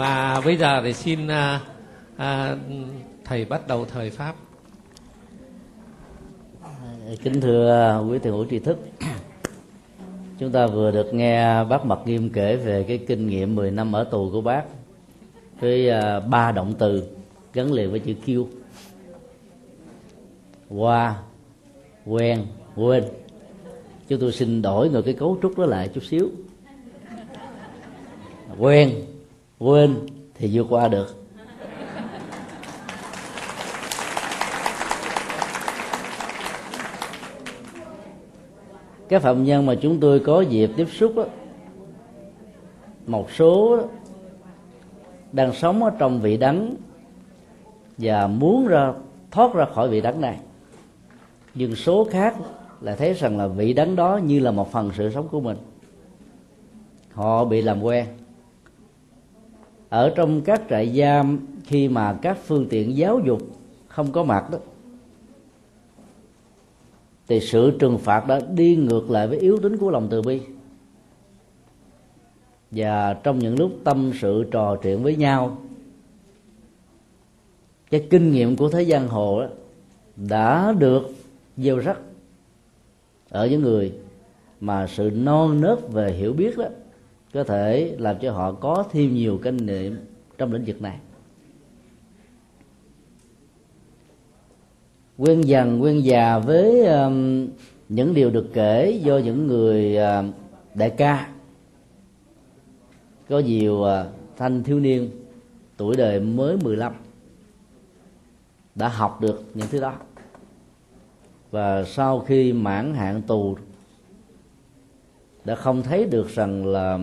và bây giờ thì xin à, à, thầy bắt đầu thời pháp. Ờ, kính thưa quý thầy hữu tri thức. Chúng ta vừa được nghe bác mật nghiêm kể về cái kinh nghiệm 10 năm ở tù của bác với à, ba động từ gắn liền với chữ kêu qua quen quên. Chúng tôi xin đổi ngược cái cấu trúc đó lại chút xíu. Quen quên thì vượt qua được. Các phạm nhân mà chúng tôi có dịp tiếp xúc đó, một số đang sống ở trong vị đắng và muốn ra thoát ra khỏi vị đắng này. Nhưng số khác là thấy rằng là vị đắng đó như là một phần sự sống của mình. Họ bị làm quen ở trong các trại giam, khi mà các phương tiện giáo dục không có mặt đó, thì sự trừng phạt đã đi ngược lại với yếu tính của lòng từ bi. Và trong những lúc tâm sự trò chuyện với nhau, cái kinh nghiệm của thế gian hồ đó đã được gieo rắc ở những người mà sự non nớt về hiểu biết đó có thể làm cho họ có thêm nhiều kinh nghiệm trong lĩnh vực này. Quen dần quen già với um, những điều được kể do những người uh, đại ca. Có nhiều uh, thanh thiếu niên tuổi đời mới 15 đã học được những thứ đó. Và sau khi mãn hạn tù đã không thấy được rằng là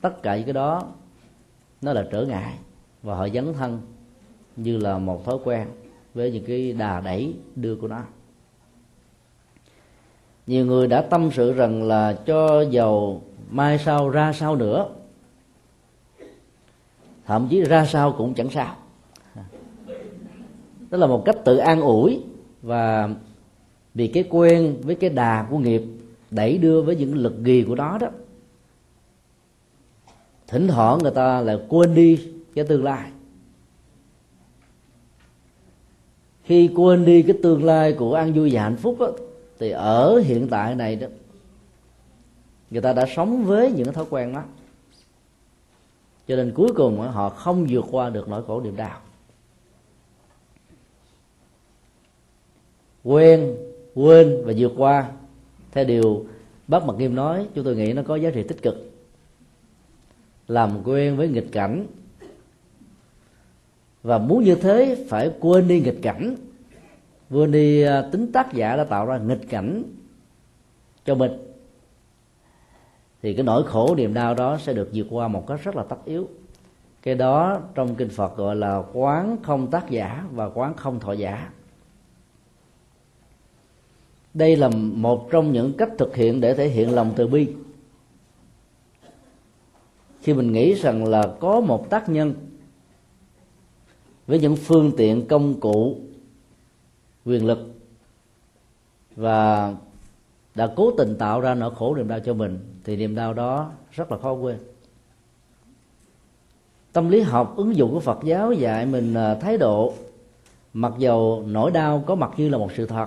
tất cả những cái đó nó là trở ngại và họ dấn thân như là một thói quen với những cái đà đẩy đưa của nó. Nhiều người đã tâm sự rằng là cho dầu mai sau ra sao nữa, thậm chí ra sao cũng chẳng sao. Đó là một cách tự an ủi và vì cái quen với cái đà của nghiệp đẩy đưa với những lực ghì của nó đó. Thỉnh thoảng người ta lại quên đi cái tương lai. Khi quên đi cái tương lai của an vui và hạnh phúc đó, thì ở hiện tại này đó người ta đã sống với những thói quen đó. Cho nên cuối cùng họ không vượt qua được nỗi khổ niềm đau. Quen quên và vượt qua theo điều bác mật nghiêm nói, chúng tôi nghĩ nó có giá trị tích cực. Làm quen với nghịch cảnh. Và muốn như thế, phải quên đi nghịch cảnh. Quên đi à, tính tác giả đã tạo ra nghịch cảnh cho mình. Thì cái nỗi khổ niềm đau đó sẽ được vượt qua một cách rất là tất yếu. Cái đó trong kinh phật gọi là quán không tác giả và quán không thọ giả đây là một trong những cách thực hiện để thể hiện lòng từ bi. Khi mình nghĩ rằng là có một tác nhân với những phương tiện công cụ, quyền lực và đã cố tình tạo ra nỗi khổ niềm đau cho mình, thì niềm đau đó rất là khó quên. Tâm lý học ứng dụng của phật giáo dạy mình à, thái độ, mặc dầu nỗi đau có mặt như là một sự thật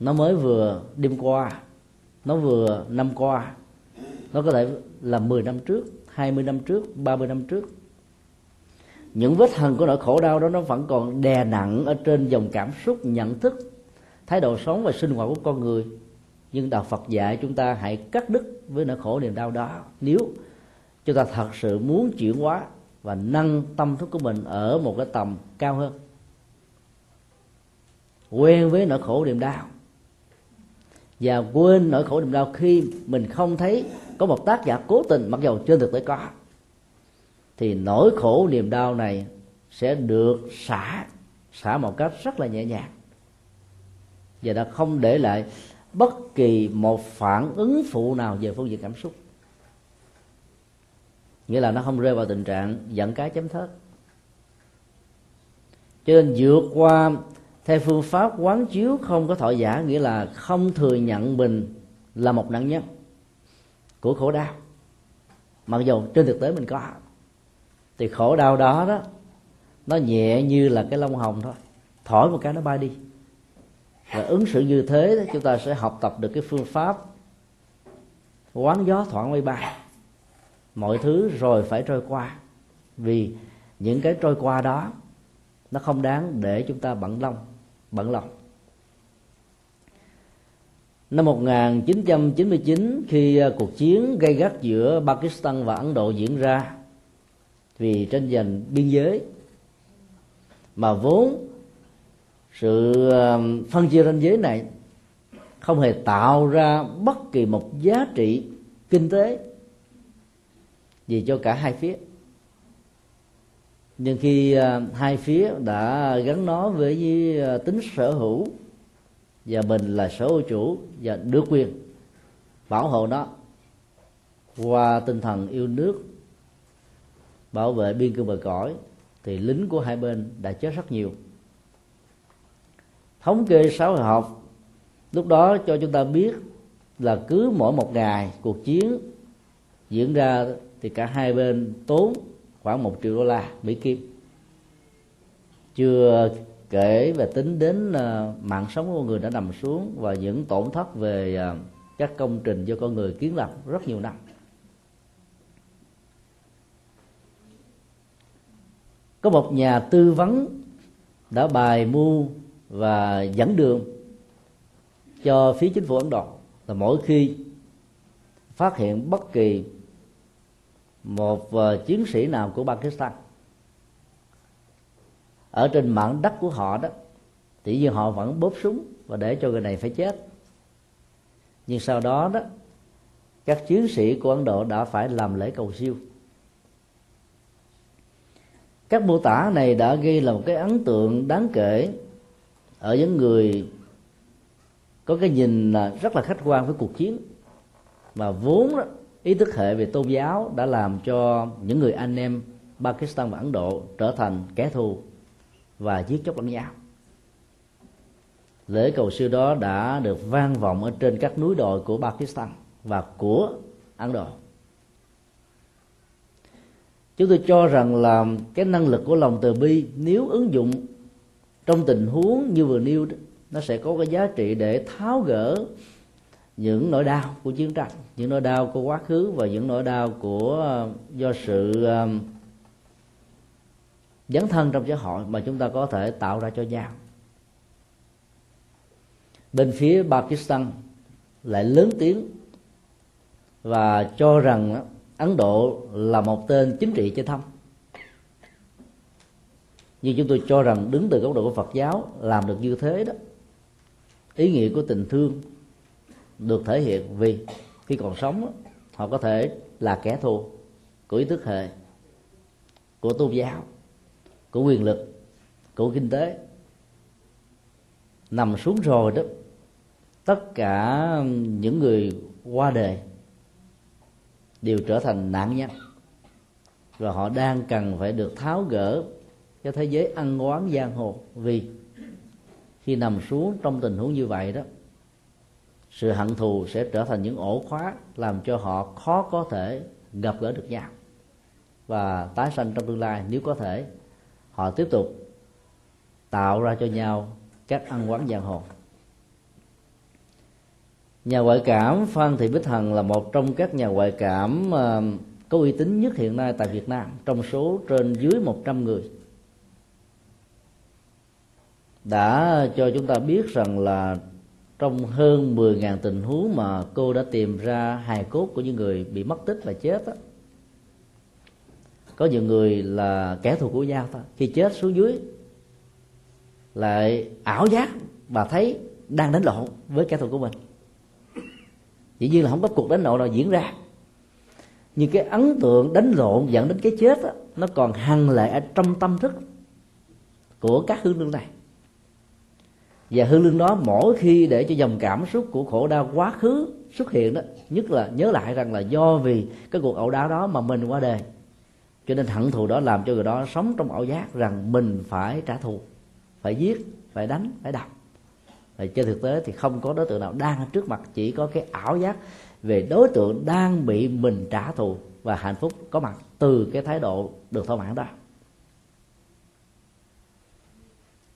nó mới vừa đêm qua, nó vừa năm qua. Nó có thể là 10 năm trước 20 năm trước 30 năm trước. Những vết hằn của nỗi khổ đau đó nó vẫn còn đè nặng ở trên dòng cảm xúc, nhận thức, thái độ sống và sinh hoạt của con người. Nhưng đạo Phật dạy chúng ta hãy cắt đứt với nỗi khổ niềm đau đó. Nếu chúng ta thật sự muốn chuyển hóa và nâng tâm thức của mình ở một cái tầm cao hơn, quen với nỗi khổ niềm đau và quên nỗi khổ niềm đau khi mình không thấy có một tác giả cố tình, mặc dầu trên thực tế có. Thì nỗi khổ niềm đau này sẽ được xả xả một cách rất là nhẹ nhàng. Và đã không để lại bất kỳ một phản ứng phụ nào về phương diện cảm xúc. Nghĩa là nó không rơi vào tình trạng giận cái chấm thớt. Cho nên vượt qua theo phương pháp quán chiếu không có thọ giả nghĩa là không thừa nhận mình là một nạn nhân của khổ đau. Mặc dù trên thực tế mình có. Thì khổ đau đó đó, nó nhẹ như là cái lông hồng thôi. Thổi một cái nó bay đi. Và ứng xử như thế chúng ta sẽ học tập được cái phương pháp quán gió thoảng mây bay. Mọi thứ rồi phải trôi qua. Vì những cái trôi qua đó, nó không đáng để chúng ta bận lòng bận lòng Năm 1999 khi ờ, cuộc chiến gây gắt giữa Pakistan và Ấn Độ diễn ra, vì tranh giành biên giới, mà vốn sự ờ, phân chia ranh giới này không hề tạo ra bất kỳ một giá trị kinh tế gì cho cả hai phía nhưng khi à, hai phía đã gắn nó với à, tính sở hữu và mình là sở hữu chủ và được quyền bảo hộ nó qua tinh thần yêu nước, bảo vệ biên cương bờ cõi, thì lính của hai bên đã chết rất nhiều. Thống kê xã hội học, lúc đó cho chúng ta biết là cứ mỗi một ngày cuộc chiến diễn ra thì cả hai bên tốn khoảng một triệu đô la mỹ kim. Chưa kể và tính đến ờ, mạng sống của người đã nằm xuống và những tổn thất về ờ, các công trình do con người kiến lập rất nhiều năm. Có một nhà tư vấn đã bài mưu và dẫn đường cho phía chính phủ ấn độ là mỗi khi phát hiện bất kỳ một ờ, chiến sĩ nào của pakistan ở trên mảnh đất của họ đó tự nhiên họ vẫn bóp súng và để cho người này phải chết. Nhưng sau đó đó các chiến sĩ của ấn độ đã phải làm lễ cầu siêu. Các mô tả này đã gây là một cái ấn tượng đáng kể ở những người có cái nhìn rất là khách quan với cuộc chiến. Và vốn đó, ý thức hệ về tôn giáo đã làm cho những người anh em Pakistan và Ấn Độ trở thành kẻ thù và giết chóc lẫn nhau lễ cầu siêu đó đã được vang vọng ở trên các núi đồi của Pakistan và của Ấn Độ. Chúng tôi cho rằng là cái năng lực của lòng từ bi nếu ứng dụng trong tình huống như vừa nêu nó sẽ có cái giá trị để tháo gỡ những nỗi đau của chiến tranh, những nỗi đau của quá khứ và những nỗi đau của ờ, do sự ờ, dấn thân trong xã hội mà chúng ta có thể tạo ra cho nhau. Bên phía Pakistan lại lớn tiếng và cho rằng Ấn Độ là một tên chính trị chơi thăm nhưng chúng tôi cho rằng đứng từ góc độ của Phật giáo làm được như thế đó, ý nghĩa của tình thương được thể hiện vì khi còn sống họ có thể là kẻ thù của ý thức hệ, của tôn giáo, của quyền lực, của kinh tế. Nằm xuống rồi đó, tất cả những người qua đời đều trở thành nạn nhân. Và họ đang cần phải được tháo gỡ cho thế giới ăn oán giang hồ vì khi nằm xuống trong tình huống như vậy đó sự hận thù sẽ trở thành những ổ khóa làm cho họ khó có thể gặp gỡ được nhau. Và tái sanh trong tương lai, nếu có thể, họ tiếp tục tạo ra cho nhau các ăn quán giang hồ. Nhà ngoại cảm phan thị bích hằng là một trong các nhà ngoại cảm ờ, có uy tín nhất hiện nay tại việt nam, trong số trên dưới 100 người. Đã cho chúng ta biết rằng là trong hơn 10.000 tình huống mà cô đã tìm ra hài cốt của những người bị mất tích và chết đó, có nhiều người là kẻ thù của nhau thôi khi chết xuống dưới lại ảo giác và thấy đang đánh lộn với kẻ thù của mình. Dĩ nhiên là không có cuộc đánh lộn nào diễn ra. Nhưng cái ấn tượng đánh lộn dẫn đến cái chết đó, nó còn hằng lại ở trong tâm thức của các hương đương này và hương lương đó mỗi khi để cho dòng cảm xúc của khổ đau quá khứ xuất hiện đó, nhất là nhớ lại rằng là do vì cái cuộc ẩu đả đó mà mình qua đời. Cho nên hận thù đó làm cho người đó sống trong ảo giác rằng mình phải trả thù, phải giết, phải đánh, phải đập. Và trên thực tế thì không có đối tượng nào đang ở trước mặt, chỉ có cái ảo giác về đối tượng đang bị mình trả thù và hạnh phúc có mặt từ cái thái độ được thỏa mãn đó.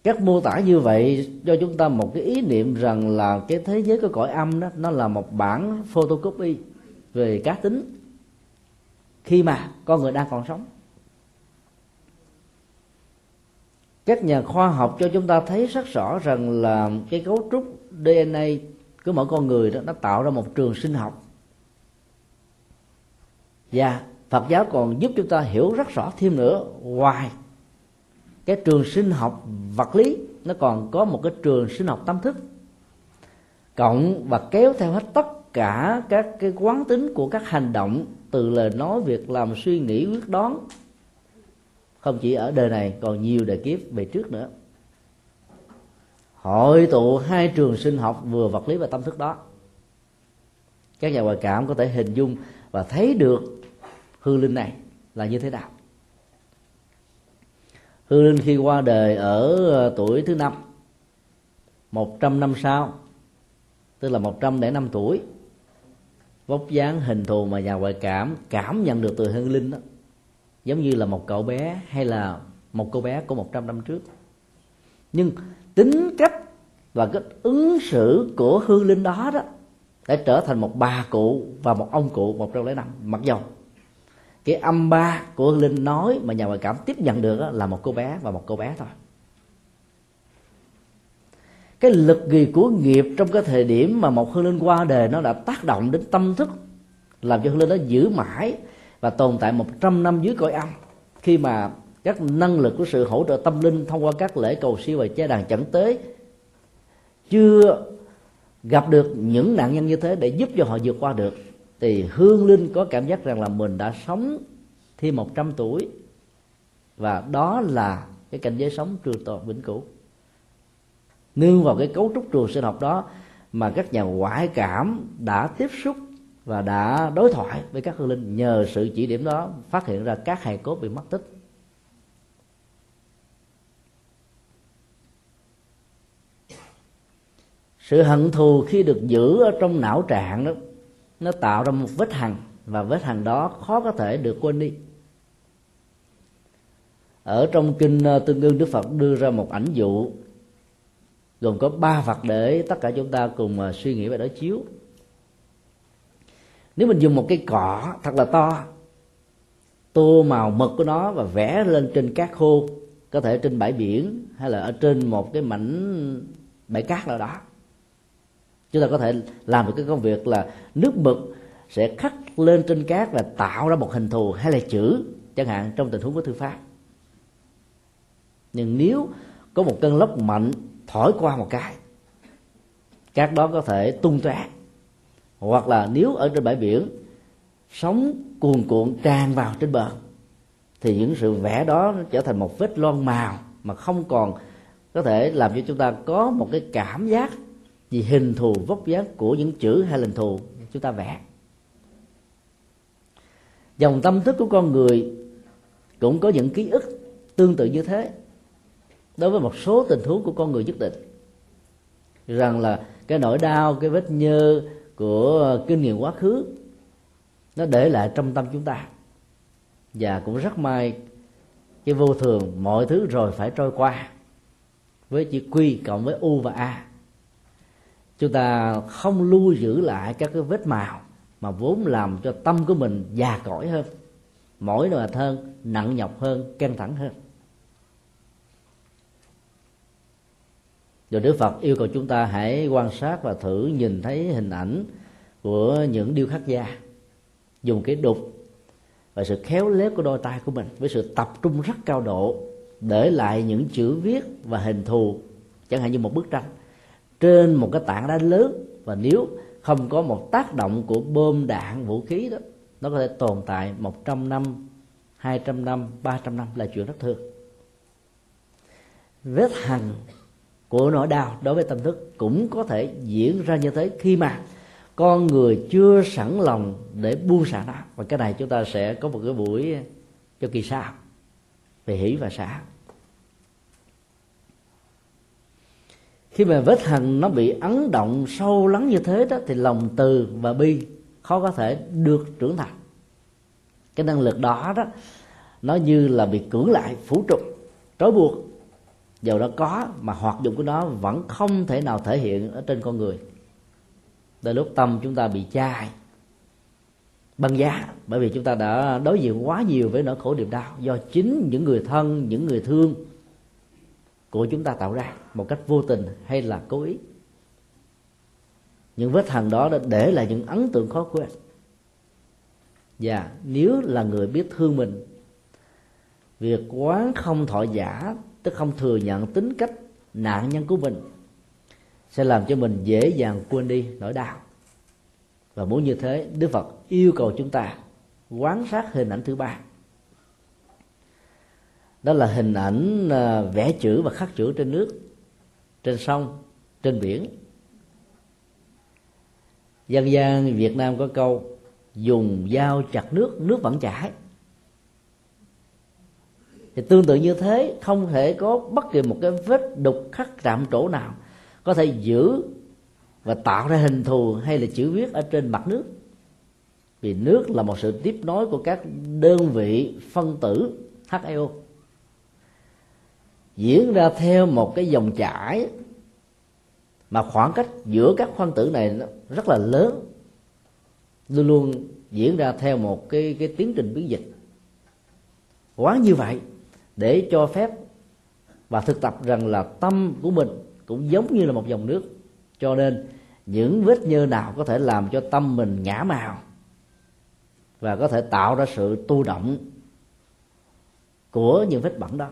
Các mô tả như vậy cho chúng ta một cái ý niệm rằng là cái thế giới của cõi âm đó, nó là một bản photocopy về cá tính. Khi mà con người đang còn sống. Các nhà khoa học cho chúng ta thấy rất rõ rằng là cái cấu trúc DNA của mỗi con người đó, nó tạo ra một trường sinh học. Và Phật giáo còn giúp chúng ta hiểu rất rõ thêm nữa ngoài cái trường sinh học vật lý, nó còn có một cái trường sinh học tâm thức. Cộng và kéo theo hết tất cả các cái quán tính của các hành động, từ lời nói, việc làm, suy nghĩ, quyết đoán. Không chỉ ở đời này, còn nhiều đời kiếp về trước nữa. Hội tụ hai trường sinh học vừa vật lý và tâm thức đó. Các nhà ngoại cảm có thể hình dung và thấy được hư linh này là như thế nào. Hương linh khi qua đời ở ờ, tuổi thứ năm, một trăm năm sau, tức là một trăm lẻ năm tuổi. Vóc dáng, hình thù mà nhà ngoại cảm cảm nhận được từ Hương linh đó, giống như là một cậu bé hay là một cô bé của một trăm năm trước. Nhưng tính cách và cái ứng xử của hương linh đó đó đã trở thành một bà cụ và một ông cụ một trăm lẻ năm, mặc dầu cái âm ba của linh nói mà nhà ngoại cảm tiếp nhận được là một cô bé và một cô bé thôi. Cái lực gì của nghiệp trong cái thời điểm mà một hương linh qua đời nó đã tác động đến tâm thức, làm cho hương linh đó giữ mãi và tồn tại 100 năm dưới cõi âm. Khi mà các năng lực của sự hỗ trợ tâm linh thông qua các lễ cầu siêu và che đàn chẳng tế chưa gặp được những nạn nhân như thế để giúp cho họ vượt qua được thì hương linh có cảm giác rằng là mình đã sống thêm 100 tuổi. Và đó là cái cảnh giới sống trường tồn vĩnh cửu. Nương vào cái cấu trúc trường sinh học đó mà các nhà ngoại cảm đã tiếp xúc và đã đối thoại với các hương linh nhờ sự chỉ điểm đó phát hiện ra các hài cốt bị mất tích. Sự hận thù khi được giữ ở trong não trạng đó nó tạo ra một vết hằn, và vết hằn đó khó có thể được quên đi. Ở trong kinh ờ, tương ương đức phật đưa ra một ảnh dụ, gồm có ba vật để tất cả chúng ta cùng ờ, suy nghĩ về đối chiếu. Nếu mình dùng một cái cỏ thật là to, tô màu mực của nó và vẽ lên trên cát khô, có thể trên bãi biển hay là ở trên một cái mảnh bãi cát nào đó chúng ta có thể làm được cái công việc là nước mực sẽ khắc lên trên cát và tạo ra một hình thù hay là chữ, chẳng hạn, trong tình huống của thư pháp. Nhưng nếu có một cơn lốc mạnh thổi qua một cái, cát đó có thể tung tóe. Hoặc là nếu ở trên bãi biển, sóng cuồn cuộn tràn vào trên bờ, thì những sự vẽ đó nó trở thành một vết loang màu mà không còn có thể làm cho chúng ta có một cái cảm giác vì hình thù vóc dáng của những chữ hay hình thù. Chúng ta vẽ. Dòng tâm thức của con người cũng có những ký ức tương tự như thế đối với một số tình huống của con người nhất định. Rằng là cái nỗi đau, cái vết nhơ của kinh nghiệm quá khứ, nó để lại trong tâm chúng ta. Và cũng rất may cái vô thường, mọi thứ rồi phải trôi qua với chữ quy cộng với u và a chúng ta không lưu giữ lại các cái vết màu mà vốn làm cho tâm của mình già cỗi hơn, mỏi mệt hơn, nặng nhọc hơn, căng thẳng hơn. Rồi Đức Phật yêu cầu chúng ta hãy quan sát và thử nhìn thấy hình ảnh của những điêu khắc gia dùng cái đục và sự khéo léo của đôi tay của mình với sự tập trung rất cao độ để lại những chữ viết và hình thù, chẳng hạn như một bức tranh trên một cái tảng đá lớn. Và nếu không có một tác động của bom đạn vũ khí đó, nó có thể tồn tại 100 năm 200 năm 300 năm là chuyện rất thường. Vết hằn của nỗi đau đối với tâm thức cũng có thể diễn ra như thế khi mà con người chưa sẵn lòng để buông xả nó. Và cái này chúng ta sẽ có một cái buổi cho kỳ sau. Về hỷ và xả khi mà vết hằn nó bị ấn động sâu lắng như thế đó, thì lòng từ và bi khó có thể được trưởng thành. Cái năng lực đó đó, nó như là bị cưỡng lại, phủ trục, trói buộc. Dầu nó có mà hoạt dụng của nó vẫn không thể nào thể hiện ở trên con người. Đến lúc tâm chúng ta bị chai, băng giá, bởi vì chúng ta đã đối diện quá nhiều với nỗi khổ niềm đau do chính những người thân, những người thương của chúng ta tạo ra một cách vô tình hay là cố ý. Những vết hằn đó đã để lại những ấn tượng khó quên. Và nếu là người biết thương mình, việc quán không thọ giả, tức không thừa nhận tính cách nạn nhân của mình, sẽ làm cho mình dễ dàng quên đi nỗi đau. Và muốn như thế, đức phật yêu cầu chúng ta quán sát hình ảnh thứ ba đó là hình ảnh à, vẽ chữ và khắc chữ trên nước, trên sông, trên biển. Dân gian việt nam có câu, dùng dao chặt nước nước vẫn chảy. Thì tương tự như thế, không thể có bất kỳ một cái vết đục khắc chạm chỗ nào có thể giữ và tạo ra hình thù hay là chữ viết ở trên mặt nước. Vì nước là một sự tiếp nối của các đơn vị phân tử HEO diễn ra theo một cái dòng chảy. Mà khoảng cách giữa các phân tử này nó rất là lớn. Luôn luôn diễn ra theo một cái cái tiến trình biến dịch. Quá như vậy, để cho phép và thực tập rằng là tâm của mình cũng giống như là một dòng nước. Cho nên, những vết nhơ nào có thể làm cho tâm mình ngã màu và có thể tạo ra sự tu động của những vết bẩn đó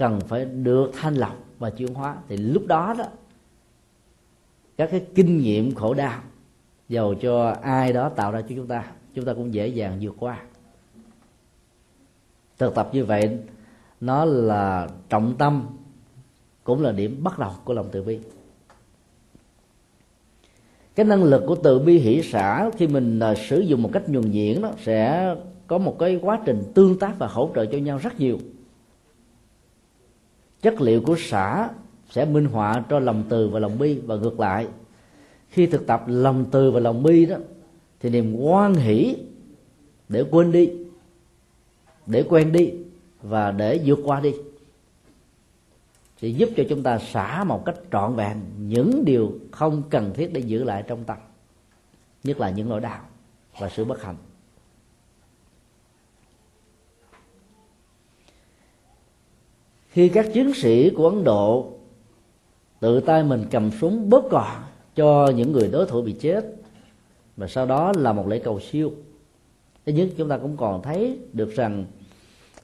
cần phải được thanh lọc và chuyển hóa. Thì lúc đó đó, các cái kinh nghiệm khổ đau dầu cho ai đó tạo ra cho chúng ta chúng ta cũng dễ dàng vượt qua. Thực tập như vậy, nó là trọng tâm, cũng là điểm bắt đầu của lòng từ bi. Cái năng lực của từ bi hỷ xã khi mình à, sử dụng một cách nhuần nhuyễn đó, sẽ có một cái quá trình tương tác và hỗ trợ cho nhau rất nhiều chất liệu của xã sẽ minh họa cho lòng từ và lòng bi và ngược lại. Khi thực tập lòng từ và lòng bi đó, thì niềm quan hỷ để quên đi, để quen đi và để vượt qua đi sẽ giúp cho chúng ta xả một cách trọn vẹn những điều không cần thiết để giữ lại trong tâm, nhất là những nỗi đau và sự bất hạnh. Khi các chiến sĩ của ấn độ tự tay mình cầm súng bóp cò cho những người đối thủ bị chết, và sau đó là một lễ cầu siêu. Thế nhưng chúng ta cũng còn thấy được rằng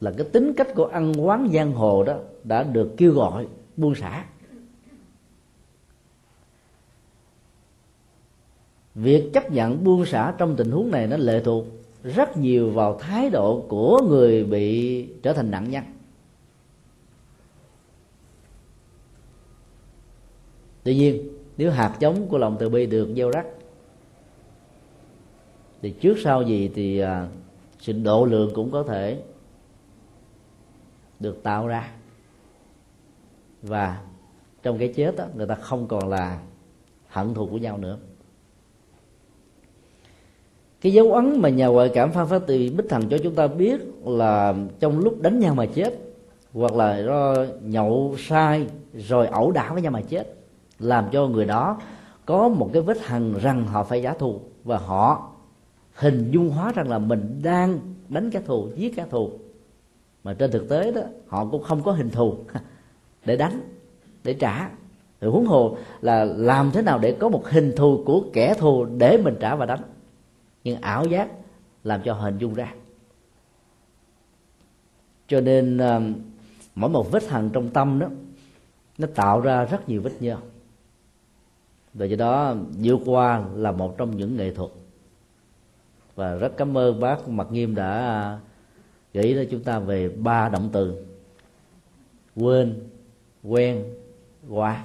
là cái tính cách của ăn quán giang hồ đó đã được kêu gọi, buông xả. Việc chấp nhận buông xả trong tình huống này nó lệ thuộc rất nhiều vào thái độ của người bị trở thành nạn nhân. Tuy nhiên nếu hạt giống của lòng từ bi được gieo rắc thì trước sau gì thì à, sự độ lượng cũng có thể được tạo ra. Và trong cái chết đó, người ta không còn là hận thù của nhau nữa. Cái dấu ấn mà nhà ngoại cảm phan phát từ bích thần cho chúng ta biết là trong lúc đánh nhau mà chết hoặc là do nhậu sai rồi ẩu đả với nhau mà chết làm cho người đó có một cái vết hằn rằng họ phải trả thù. Và họ hình dung hóa rằng là mình đang đánh kẻ thù, giết kẻ thù. Mà trên thực tế đó, họ cũng không có hình thù để đánh, để trả. Thì huống hồ là làm thế nào để có một hình thù của kẻ thù để mình trả và đánh. Nhưng ảo giác làm cho hình dung ra. Cho nên ờ, mỗi một vết hằn trong tâm đó, nó tạo ra rất nhiều vết nhơ và do đó vượt qua là một trong những nghệ thuật. Và rất cảm ơn bác Mặt Nghiêm đã à, gửi cho chúng ta về ba động từ. Quên, quen, qua.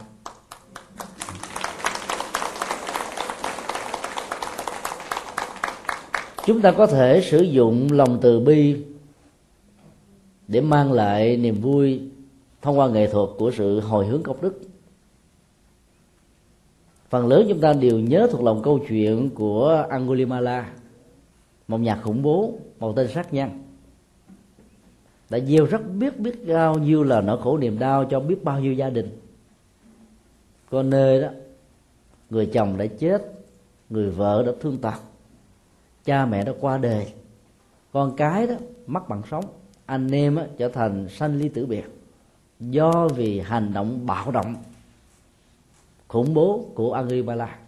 Chúng ta có thể sử dụng lòng từ bi để mang lại niềm vui thông qua nghệ thuật của sự hồi hướng công đức phần lớn chúng ta đều nhớ thuộc lòng câu chuyện của Angulimala. Một nhà khủng bố một tên sát nhân. Đã gieo rất biết biết bao nhiêu là nỗi khổ niềm đau cho biết bao nhiêu gia đình. Có nơi đó người chồng đã chết người vợ đã thương tật. Cha mẹ đã qua đời con cái đó mất bằng sống. Anh em đó, trở thành sanh ly tử biệt do vì hành động bạo động khủng bố của Angripala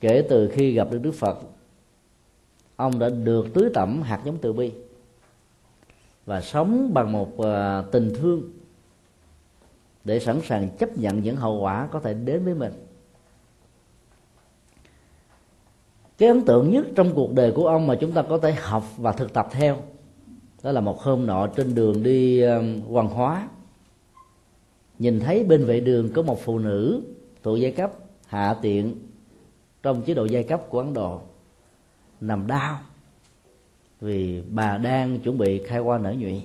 kể từ khi gặp được Đức Phật ông đã được tưới tẩm hạt giống từ bi và sống bằng một uh, tình thương để sẵn sàng chấp nhận những hậu quả có thể đến với mình. Cái ấn tượng nhất trong cuộc đời của ông mà chúng ta có thể học và thực tập theo đó là một hôm nọ trên đường đi ờ, hoàng hóa nhìn thấy bên vệ đường có một phụ nữ thuộc giai cấp, hạ tiện, trong chế độ giai cấp của ấn độ. Nằm đau, vì bà đang chuẩn bị khai hoa nở nhụy.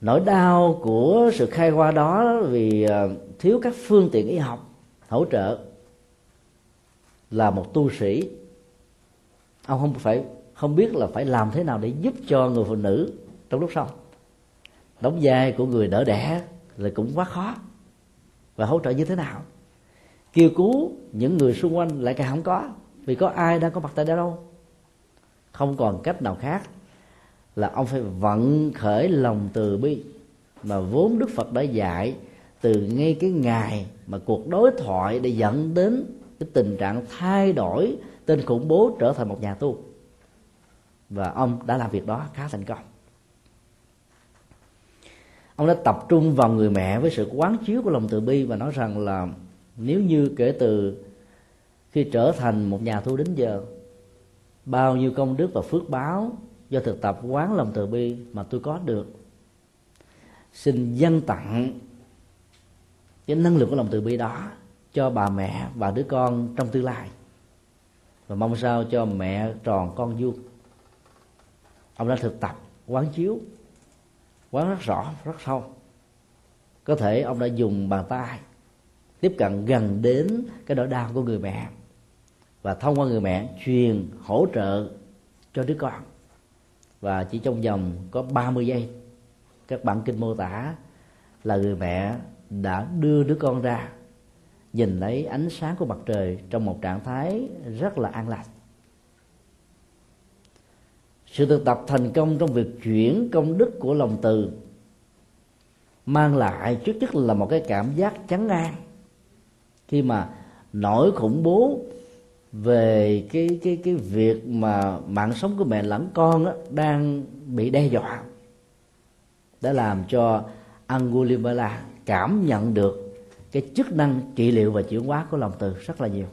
Nỗi đau của sự khai hoa đó vì ờ, thiếu các phương tiện y học, hỗ trợ. Là một tu sĩ. Ông không phải, không biết là phải làm thế nào để giúp cho người phụ nữ trong lúc sau đóng vai của người đỡ đẻ là cũng quá khó. Và hỗ trợ như thế nào? Kêu cứu những người xung quanh lại càng không có. Vì có ai đang có mặt tại đây đâu? Không còn cách nào khác là ông phải vận khởi lòng từ bi mà vốn đức phật đã dạy từ ngay cái ngày mà cuộc đối thoại để dẫn đến cái tình trạng thay đổi tên khủng bố trở thành một nhà tu. Và ông đã làm việc đó khá thành công ông đã tập trung vào người mẹ với sự quán chiếu của lòng từ bi và nói rằng là nếu như kể từ khi trở thành một nhà tu đến giờ, bao nhiêu công đức và phước báo do thực tập quán lòng từ bi mà tôi có được, xin dân tặng cái năng lượng của lòng từ bi đó cho bà mẹ và đứa con trong tương lai. Và mong sao cho mẹ tròn con vuông. Ông đã thực tập quán chiếu quán rất rõ, rất sâu. Có thể ông đã dùng bàn tay tiếp cận gần đến cái nỗi đau của người mẹ và thông qua người mẹ truyền hỗ trợ cho đứa con. Và chỉ trong vòng có 30 giây, các bản kinh mô tả là người mẹ đã đưa đứa con ra, nhìn lấy ánh sáng của mặt trời trong một trạng thái rất là an lành sự thực tập thành công trong việc chuyển công đức của lòng từ mang lại trước nhất là một cái cảm giác chấn an khi mà nỗi khủng bố về cái cái cái việc mà mạng sống của mẹ lẫn con đó, đang bị đe dọa đã làm cho Angulimala cảm nhận được cái chức năng trị liệu và chuyển hóa của lòng từ rất là nhiều.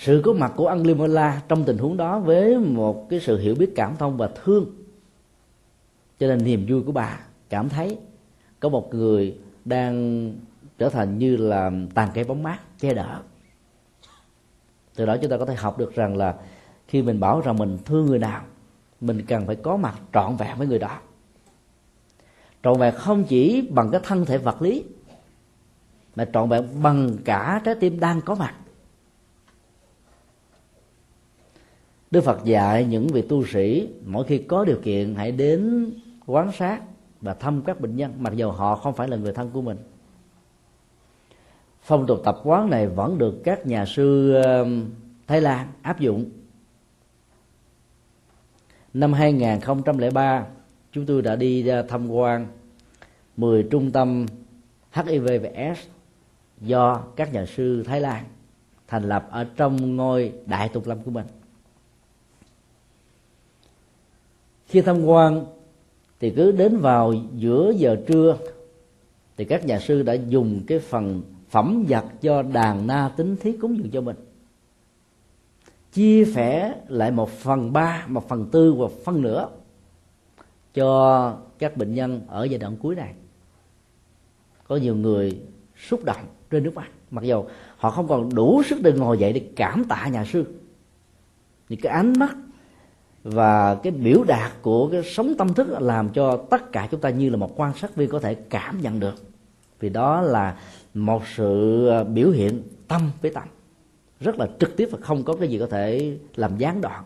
Sự có mặt của Angulimala trong tình huống đó với một cái sự hiểu biết, cảm thông và thương. Cho nên niềm vui của bà, cảm thấy có một người đang trở thành như là tàn cây bóng mát, che đỡ từ đó chúng ta có thể học được rằng là khi mình bảo rằng mình thương người nào, mình cần phải có mặt trọn vẹn với người đó. Trọn vẹn không chỉ bằng cái thân thể vật lý, mà trọn vẹn bằng cả trái tim đang có mặt. Đức Phật dạy những vị tu sĩ, mỗi khi có điều kiện, hãy đến quán sát và thăm các bệnh nhân, mặc dù họ không phải là người thân của mình. Phong tục tập quán này vẫn được các nhà sư Thái Lan áp dụng. Năm 2003 chúng tôi đã đi ờ, tham quan 10 trung tâm HIV và AIDS do các nhà sư Thái Lan thành lập ở trong ngôi đại tục lâm của mình. Khi tham quan, thì cứ đến vào giữa giờ trưa, thì các nhà sư đã dùng cái phần phẩm vật do đàn na tính thiết cúng dường cho mình. Chia sẻ lại một phần ba, một phần tư và phân nửa cho các bệnh nhân ở giai đoạn cuối này. Có nhiều người xúc động trên nước mắt, mặc dù họ không còn đủ sức để ngồi dậy để cảm tạ nhà sư. Những cái ánh mắt và cái biểu đạt của cái sống tâm thức làm cho tất cả chúng ta như là một quan sát viên có thể cảm nhận được. Vì đó là một sự ờ, biểu hiện tâm với tâm. Rất là trực tiếp và không có cái gì có thể làm gián đoạn.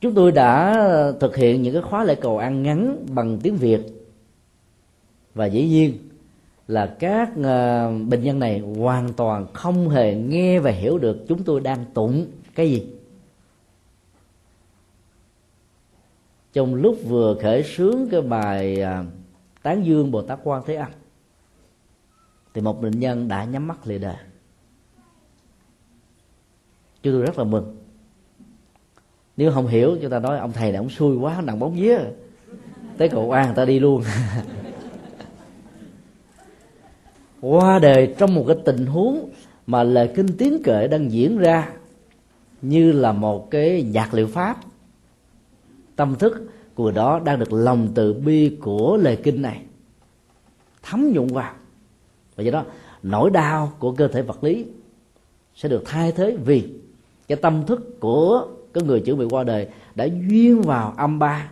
Chúng tôi đã ờ, thực hiện những cái khóa lễ cầu ăn ngắn bằng tiếng việt. Và dĩ nhiên là các uh, bệnh nhân này hoàn toàn không hề nghe và hiểu được chúng tôi đang tụng cái gì. Trong lúc vừa khởi sướng cái bài uh, tán dương bồ tát quan thế âm thì một bệnh nhân đã nhắm mắt lìa đời. Chúng tôi rất là mừng. Nếu không hiểu chúng ta nói ông thầy này ông xui quá nặng bóng vía. Tới cầu an ta đi luôn. qua đời trong một cái tình huống mà lời kinh tiếng kệ đang diễn ra như là một cái nhạc liệu pháp, tâm thức của đó đang được lòng từ bi của lời kinh này thấm nhuận vào. Và do đó, nỗi đau của cơ thể vật lý sẽ được thay thế vì cái tâm thức của cái người chuẩn bị qua đời đã duyên vào âm ba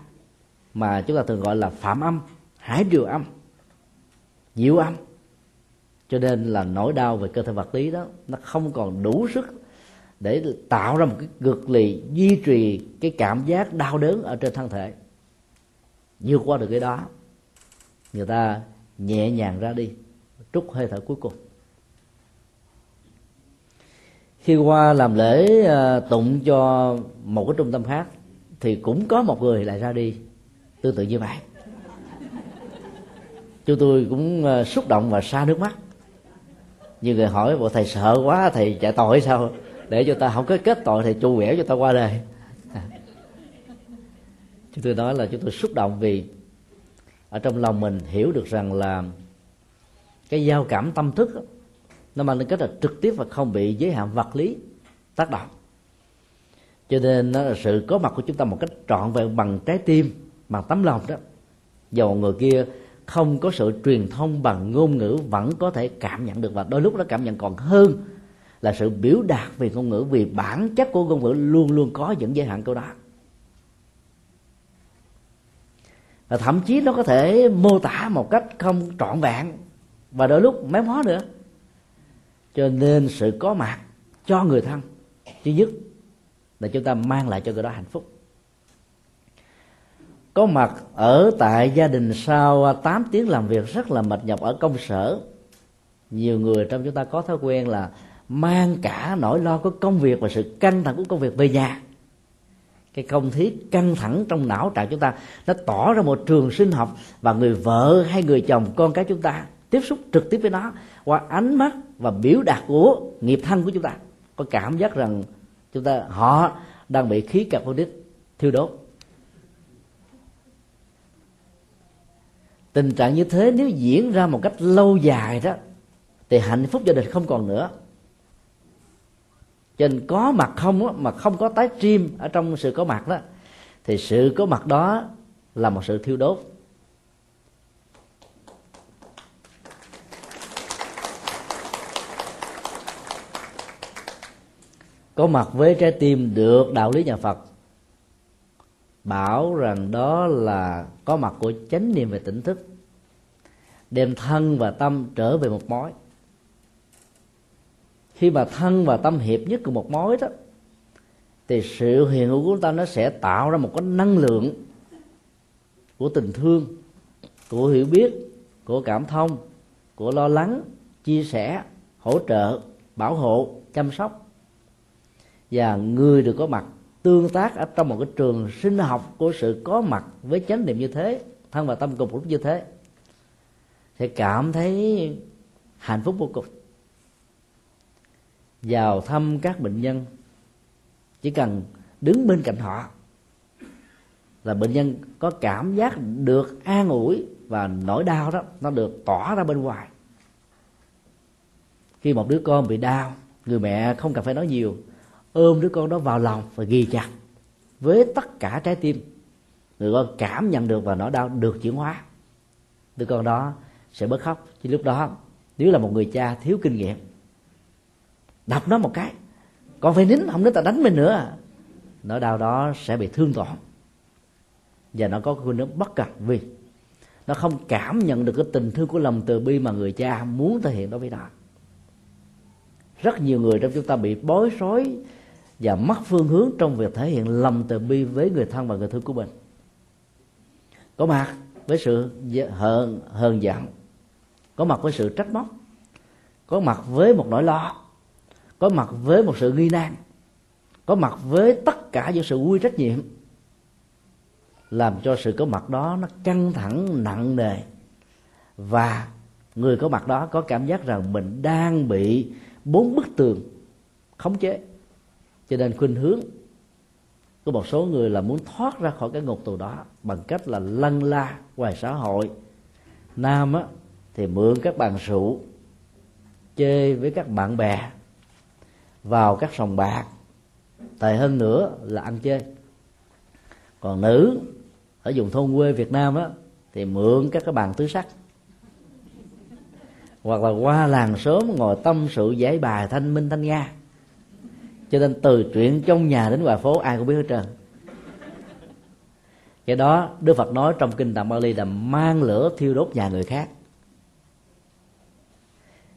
mà chúng ta thường gọi là phạm âm hải triều âm, diệu âm cho nên là nỗi đau về cơ thể vật lý đó, nó không còn đủ sức để tạo ra một cái cực lì duy trì cái cảm giác đau đớn ở trên thân thể. Vượt qua được cái đó, người ta nhẹ nhàng ra đi, trút hơi thở cuối cùng. Khi qua làm lễ ờ, tụng cho một cái trung tâm khác, thì cũng có một người lại ra đi, tương tự như vậy chúng tôi cũng ờ, xúc động và xa nước mắt nhiều người hỏi bộ thầy sợ quá, thầy chạy tội sao? Để cho ta không có kết tội thì chu quẻ cho ta qua đời. Chúng tôi nói là chúng tôi xúc động vì ở trong lòng mình hiểu được rằng là cái giao cảm tâm thức nó mang tính cách là trực tiếp và không bị giới hạn vật lý tác động. Cho nên nó là sự có mặt của chúng ta một cách trọn vẹn bằng trái tim, bằng tấm lòng đó. Dầu người kia không có sự truyền thông bằng ngôn ngữ vẫn có thể cảm nhận được và đôi lúc nó cảm nhận còn hơn là sự biểu đạt về ngôn ngữ vì bản chất của ngôn ngữ luôn luôn có những giới hạn câu đó. Và thậm chí nó có thể mô tả một cách không trọn vẹn và đôi lúc méo mó nữa. Cho nên sự có mặt cho người thân, thứ nhất là chúng ta mang lại cho người đó hạnh phúc có mặt ở tại gia đình sau à, 8 tiếng làm việc rất là mệt nhọc ở công sở. Nhiều người trong chúng ta có thói quen là mang cả nỗi lo của công việc và sự căng thẳng của công việc về nhà. Cái không khí căng thẳng trong não trạng chúng ta nó tỏ ra một trường sinh học và người vợ hay người chồng, con cái chúng ta tiếp xúc trực tiếp với nó qua ánh mắt và biểu đạt của nghiệp thân của chúng ta. Có cảm giác rằng chúng ta, họ đang bị khí carbonic thiêu đốt. Tình trạng như thế nếu diễn ra một cách lâu dài đó thì hạnh phúc gia đình không còn nữa. Cho nên có mặt không đó, mà không có tái stream ở trong sự có mặt đó thì sự có mặt đó là một sự thiêu đốt. Có mặt với trái tim được đạo lý nhà Phật bảo rằng đó là có mặt của chánh niệm về tỉnh thức, đem thân và tâm trở về một mối. Khi mà thân và tâm hiệp nhất cùng một mối đó, thì sự hiện hữu của chúng ta nó sẽ tạo ra một cái năng lượng của tình thương, của hiểu biết, của cảm thông, của lo lắng, chia sẻ, hỗ trợ, bảo hộ, chăm sóc. Và người được có mặt tương tác ở trong một cái trường sinh học của sự có mặt với chánh niệm như thế, thân và tâm cùng lúc như thế, sẽ cảm thấy hạnh phúc vô cùng. Vào thăm các bệnh nhân, chỉ cần đứng bên cạnh họ là bệnh nhân có cảm giác được an ủi và nỗi đau đó, nó được tỏa ra bên ngoài. Khi một đứa con bị đau, người mẹ không cần phải nói nhiều ôm đứa con đó vào lòng và ghi chặt với tất cả trái tim. Người con cảm nhận được và nỗi đau được chuyển hóa. Đứa con đó sẽ bớt khóc. Chứ lúc đó, nếu là một người cha thiếu kinh nghiệm, đập nó một cái con phải nín, không nín ta đánh mình nữa. Nỗi đau đó sẽ bị thương tổn. Và nó có khuynh hướng bất cập vì nó không cảm nhận được cái tình thương của lòng từ bi mà người cha muốn thể hiện đối với nó. Rất nhiều người trong chúng ta bị bối rối và mất phương hướng trong việc thể hiện lòng từ bi với người thân và người thương của mình. Có mặt với sự hờn hờn giận. Có mặt với sự trách móc. Có mặt với một nỗi lo. Có mặt với một sự nghi nan. Có mặt với tất cả những sự quy trách nhiệm. Làm cho sự có mặt đó nó căng thẳng, nặng nề. Và người có mặt đó có cảm giác rằng mình đang bị bốn bức tường khống chế cho nên khuynh hướng có một số người là muốn thoát ra khỏi cái ngục tù đó bằng cách là lăn la ngoài xã hội. Nam á, thì mượn các bàn rượu chơi với các bạn bè vào các sòng bạc. Tệ hơn nữa là ăn chơi. Còn nữ ở vùng thôn quê Việt Nam á thì mượn các cái bàn tứ sắc hoặc là qua làng sớm ngồi tâm sự giải bài thanh minh thanh nga cho nên từ chuyện trong nhà đến ngoài phố ai cũng biết hết trơn. Cái đó Đức Phật nói trong kinh Tạng Bali là mang lửa thiêu đốt nhà người khác.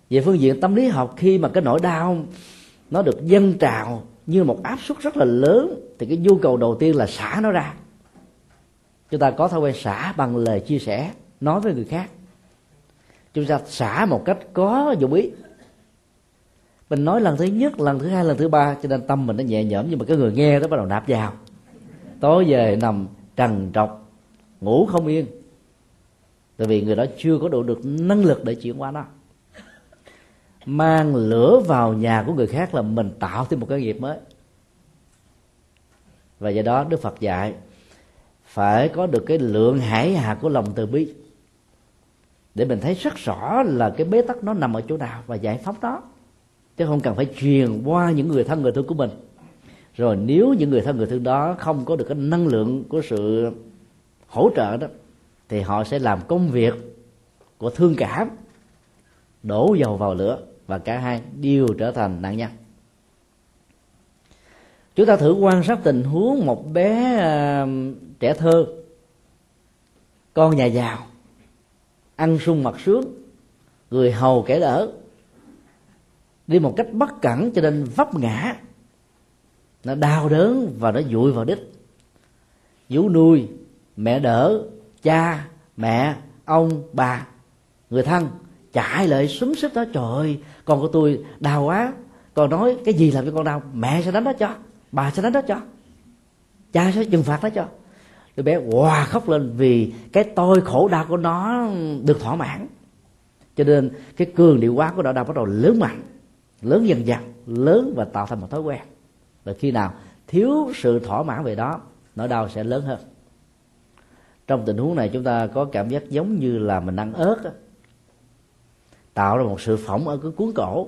Về phương diện tâm lý học, khi mà cái nỗi đau nó được dâng trào như một áp suất rất là lớn, thì cái nhu cầu đầu tiên là xả nó ra. Chúng ta có thói quen xả bằng lời chia sẻ, nói với người khác. Chúng ta xả một cách có dụng ý mình nói lần thứ nhất, lần thứ hai, lần thứ ba, cho nên tâm mình nó nhẹ nhõm, nhưng mà cái người nghe đó bắt đầu nạp vào. Tối về nằm trần trọc, ngủ không yên. Tại vì người đó chưa có đủ được năng lực để chuyển qua nó. Mang lửa vào nhà của người khác là mình tạo thêm một cái nghiệp mới. Và do đó đức phật dạy, phải có được cái lượng hải hà của lòng từ bi. Để mình thấy rất rõ là cái bế tắc nó nằm ở chỗ nào và giải phóng nó chứ không cần phải truyền qua những người thân người thương của mình. Rồi nếu những người thân người thương đó không có được cái năng lượng của sự hỗ trợ đó thì họ sẽ làm công việc của thương cảm đổ dầu vào lửa và cả hai đều trở thành nạn nhân. Chúng ta thử quan sát tình huống một bé uh, trẻ thơ. Con nhà giàu ăn sung mặc sướng người hầu kẻ đỡ đi một cách bất cẩn cho nên vấp ngã. Nó đau đớn và nó dụi vào đích vú nuôi, mẹ đỡ, cha, mẹ, ông, bà, người thân chạy lại súng sức đó. Trời ơi, con của tôi đau quá. Con nói, cái gì làm cho con đau? Mẹ sẽ đánh nó cho, bà sẽ đánh nó cho, cha sẽ trừng phạt nó cho. Đứa bé hòa khóc lên vì cái tôi khổ đau của nó được thỏa mãn. Cho nên cái cường điệu quá của nỗi đau bắt đầu lớn mạnh lớn dần dần lớn và tạo thành một thói quen. Và khi nào thiếu sự thỏa mãn về đó, nỗi đau sẽ lớn hơn. Trong tình huống này, chúng ta có cảm giác giống như là mình ăn ớt đó. tạo ra một sự phỏng ở cái cuốn cổ.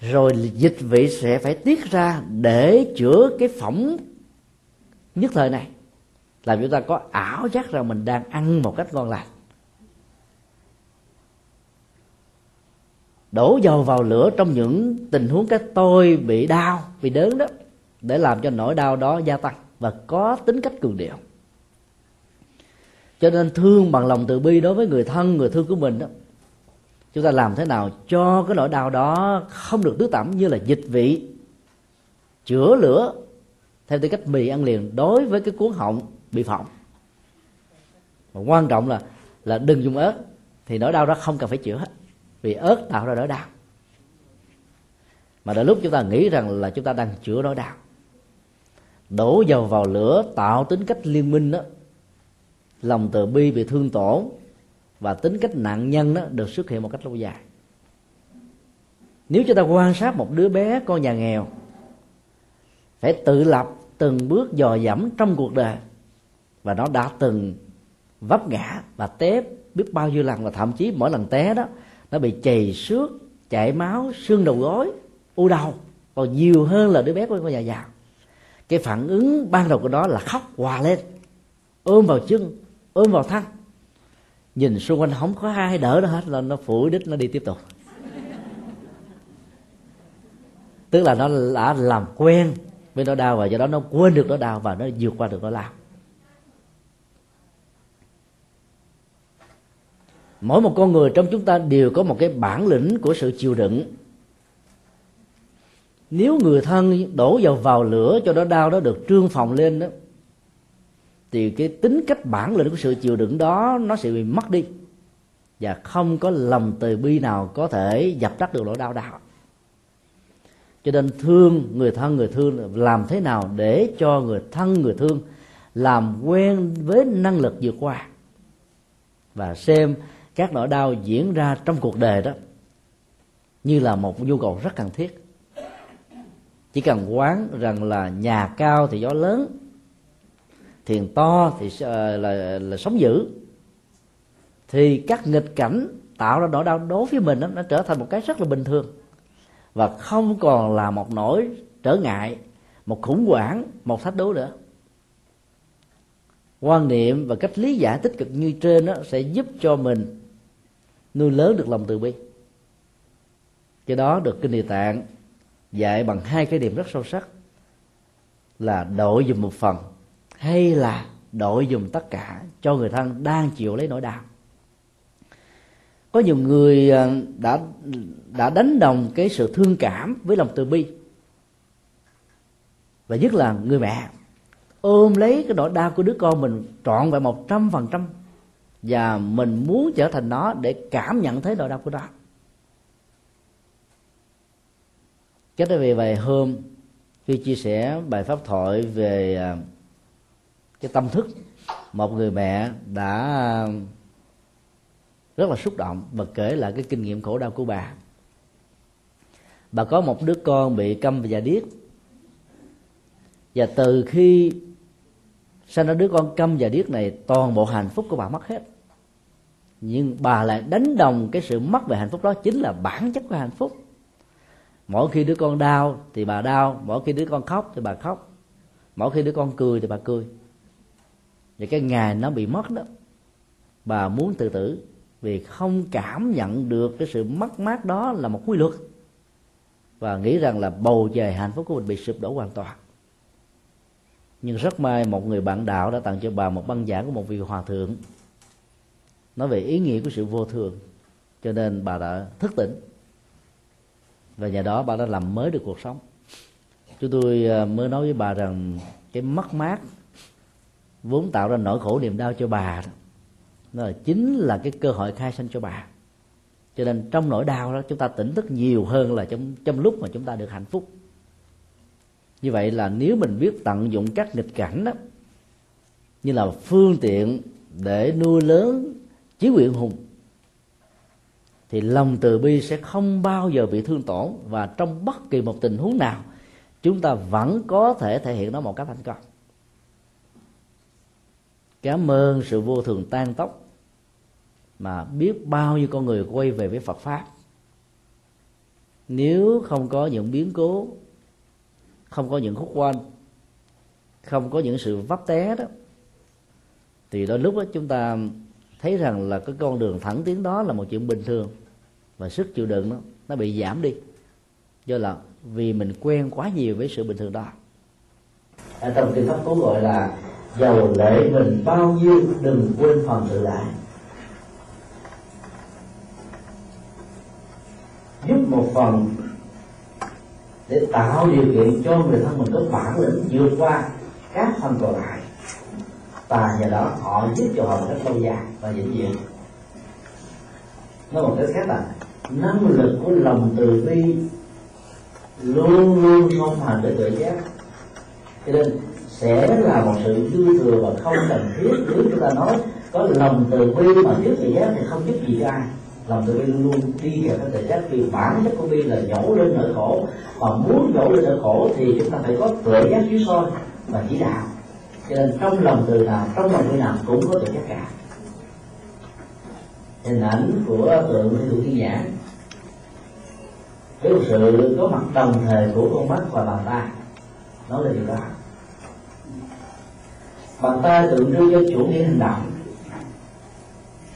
Rồi dịch vị sẽ phải tiết ra để chữa cái phỏng nhất thời này. Làm chúng ta có ảo giác rằng mình đang ăn một cách ngon lành. Đổ dầu vào lửa trong những tình huống cái tôi bị đau, bị đớn đó, để làm cho nỗi đau đó gia tăng và có tính cách cường điệu. Cho nên thương bằng lòng từ bi đối với người thân, người thương của mình đó, chúng ta làm thế nào cho cái nỗi đau đó không được tứ tẩm như là dịch vị, chữa lửa theo tư cách mì ăn liền đối với cái cuốn họng bị phỏng. Và quan trọng là là đừng dùng ớt, thì nỗi đau đó không cần phải chữa hết vì ớt tạo ra nỗi đau. Mà đến lúc chúng ta nghĩ rằng là chúng ta đang chữa nỗi đau, đổ dầu vào lửa tạo tính cách liên minh đó, lòng từ bi bị thương tổn và tính cách nạn nhân đó được xuất hiện một cách lâu dài. Nếu chúng ta quan sát một đứa bé con nhà nghèo, phải tự lập từng bước dò dẫm trong cuộc đời và nó đã từng vấp ngã và té biết bao nhiêu lần và thậm chí mỗi lần té đó nó bị chày xước, chảy máu, xương đầu gối, u đầu. Còn nhiều hơn là đứa bé của con nhà giàu cái phản ứng ban đầu của nó là khóc hòa lên, ôm vào chân, ôm vào thân nhìn xung quanh không có ai đỡ nó hết là nó phủi đích nó đi tiếp tục. Tức là nó đã làm quen với nỗi đau và do đó nó quên được nỗi đau và nó vượt qua được nỗi đau. Mỗi một con người trong chúng ta đều có một cái bản lĩnh của sự chịu đựng. Nếu người thân đổ vào vào lửa cho nó đau đó được trương phòng lên đó, thì cái tính cách bản lĩnh của sự chịu đựng đó nó sẽ bị mất đi. Và không có lòng từ bi nào có thể dập tắt được nỗi đau đó. Cho nên thương người thân, người thương làm thế nào để cho người thân, người thương làm quen với năng lực vượt qua? Và xem các nỗi đau diễn ra trong cuộc đời đó như là một nhu cầu rất cần thiết. Chỉ cần quán rằng là nhà cao thì gió lớn thiền to thì ờ, là, là, là sống dữ thì các nghịch cảnh tạo ra nỗi đau đối với mình đó, nó trở thành một cái rất là bình thường và không còn là một nỗi trở ngại một khủng hoảng một thách đố nữa. Quan niệm và cách lý giải tích cực như trên đó sẽ giúp cho mình nuôi lớn được lòng từ bi. Cái đó được kinh địa tạng dạy bằng hai cái điểm rất sâu sắc, là đội dùm một phần hay là đội dùm tất cả cho người thân đang chịu lấy nỗi đau. Có nhiều người à, đã đã đánh đồng cái sự thương cảm với lòng từ bi, và nhất là người mẹ, ôm lấy cái nỗi đau của đứa con mình trọn vẹn một trăm phần trăm và mình muốn trở thành nó để cảm nhận thấy nỗi đau của nó. Cách đây về vài hôm, khi chia sẻ bài pháp thoại về à, cái tâm thức, một người mẹ đã à, rất là xúc động và kể lại cái kinh nghiệm khổ đau của bà. Bà có một đứa con bị câm và già điếc. Và từ khi sinh ra đứa con câm và điếc này, toàn bộ hạnh phúc của bà mất hết nhưng bà lại đánh đồng cái sự mất về hạnh phúc đó chính là bản chất của hạnh phúc. Mỗi khi đứa con đau thì bà đau, mỗi khi đứa con khóc thì bà khóc, mỗi khi đứa con cười thì bà cười. Và cái ngày nó bị mất đó, bà muốn tự tử vì không cảm nhận được cái sự mất mát đó là một quy luật. Và nghĩ rằng là bầu trời hạnh phúc của mình bị sụp đổ hoàn toàn. Nhưng rất may một người bạn đạo đã tặng cho bà một băng giảng của một vị hòa thượng nói về ý nghĩa của sự vô thường, cho nên bà đã thức tỉnh. Và nhờ đó bà đã làm mới được cuộc sống. Chúng tôi à, mới nói với bà rằng cái mất mát vốn tạo ra nỗi khổ niềm đau cho bà, đó là chính là cái cơ hội khai sinh cho bà. Cho nên trong nỗi đau đó chúng ta tỉnh thức nhiều hơn là trong trong lúc mà chúng ta được hạnh phúc. Như vậy là nếu mình biết tận dụng các nghịch cảnh đó như là phương tiện để nuôi lớn chí nguyện hùng, thì lòng từ bi sẽ không bao giờ bị thương tổn, và trong bất kỳ một tình huống nào, chúng ta vẫn có thể thể hiện nó một cách thành công. Cảm ơn sự vô thường tan tốc mà biết bao nhiêu con người quay về với Phật pháp. Nếu không có những biến cố, không có những khúc quanh, không có những sự vấp té đó, thì đôi lúc đó chúng ta thấy rằng là cái con đường thẳng tiến đó là một chuyện bình thường. Và sức chịu đựng nó nó bị giảm đi. Do là vì mình quen quá nhiều với sự bình thường đó. Ở trong kinh pháp cú gọi là giàu lệ mình bao nhiêu đừng quên phần tự lại giúp một phần để tạo điều kiện cho người thân mình có bản lĩnh vượt qua các phần còn lại. Và nhờ đó họ giúp cho họ một cách lâu dài và vĩnh viễn nói một cái khác là năng lực của lòng từ bi luôn luôn không hành để tự giác. Cho nên sẽ là một sự dư thừa và không cần thiết. Nếu chúng ta nói có lòng từ bi mà thiếu tự giác thì không giúp gì cho ai. Lòng từ bi luôn luôn đi theo cái tự giác vì bản chất của bi là nhổ lên nỗi khổ. Mà muốn nhổ lên nỗi khổ thì chúng ta phải có tự giác chiếu soi và chỉ đạo. Cho nên trong lòng từ nào, trong lòng bi nào cũng có tự giác cả hình ảnh của tượng thiên thủ thiên nhãn với sự có mặt đồng thời của con mắt và bàn tay. Nói là điều đó. Bàn tay tượng trưng cho chủ nghĩa hành động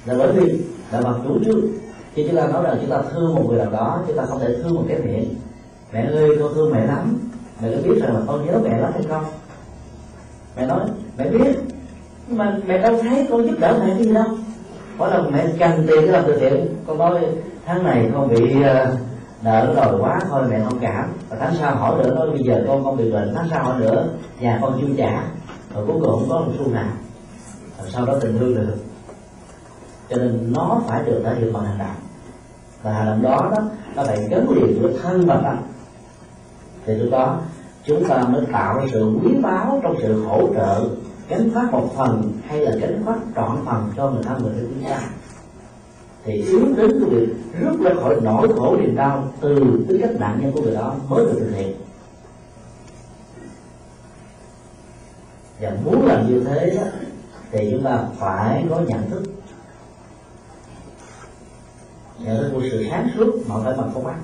là bởi vì là bằng chủ trương khi chúng ta nói là chúng ta thương một người nào đó, chúng ta không thể thương một cái miệng. Mẹ ơi, con thương mẹ lắm. Mẹ có biết rằng là con nhớ mẹ lắm hay không? Mẹ nói, mẹ biết, nhưng mà mẹ đâu thấy con giúp đỡ mẹ gì đâu mỗi lần mẹ canh tiền cái làm từ thiện con nói, tháng này con bị ờ, nợ rồi quá, thôi mẹ thông cảm. Và tháng sau hỏi nữa nói bây giờ con con bị bệnh, tháng sau hỏi nữa, nhà con chưa trả. Rồi cuối cùng không có một xu nào. Rồi sau đó tình thương được. Cho nên nó phải được thể hiện bằng hành động. Và hành động đó đó, nó phải gắn liền với thân và tâm. Thì lúc đó, chúng ta mới tạo sự quý báu trong sự hỗ trợ gánh phát một phần hay là gánh phát trọn phần cho người thân người thân chúng ta. Thì yếu đến cái việc rút ra khỏi nỗi khổ niềm đau từ tư cách nạn nhân của người đó mới được thực hiện. Và muốn làm như thế đó, thì chúng ta phải có nhận thức. Nhận thức của sự sáng suốt mà phải bằng con mắt.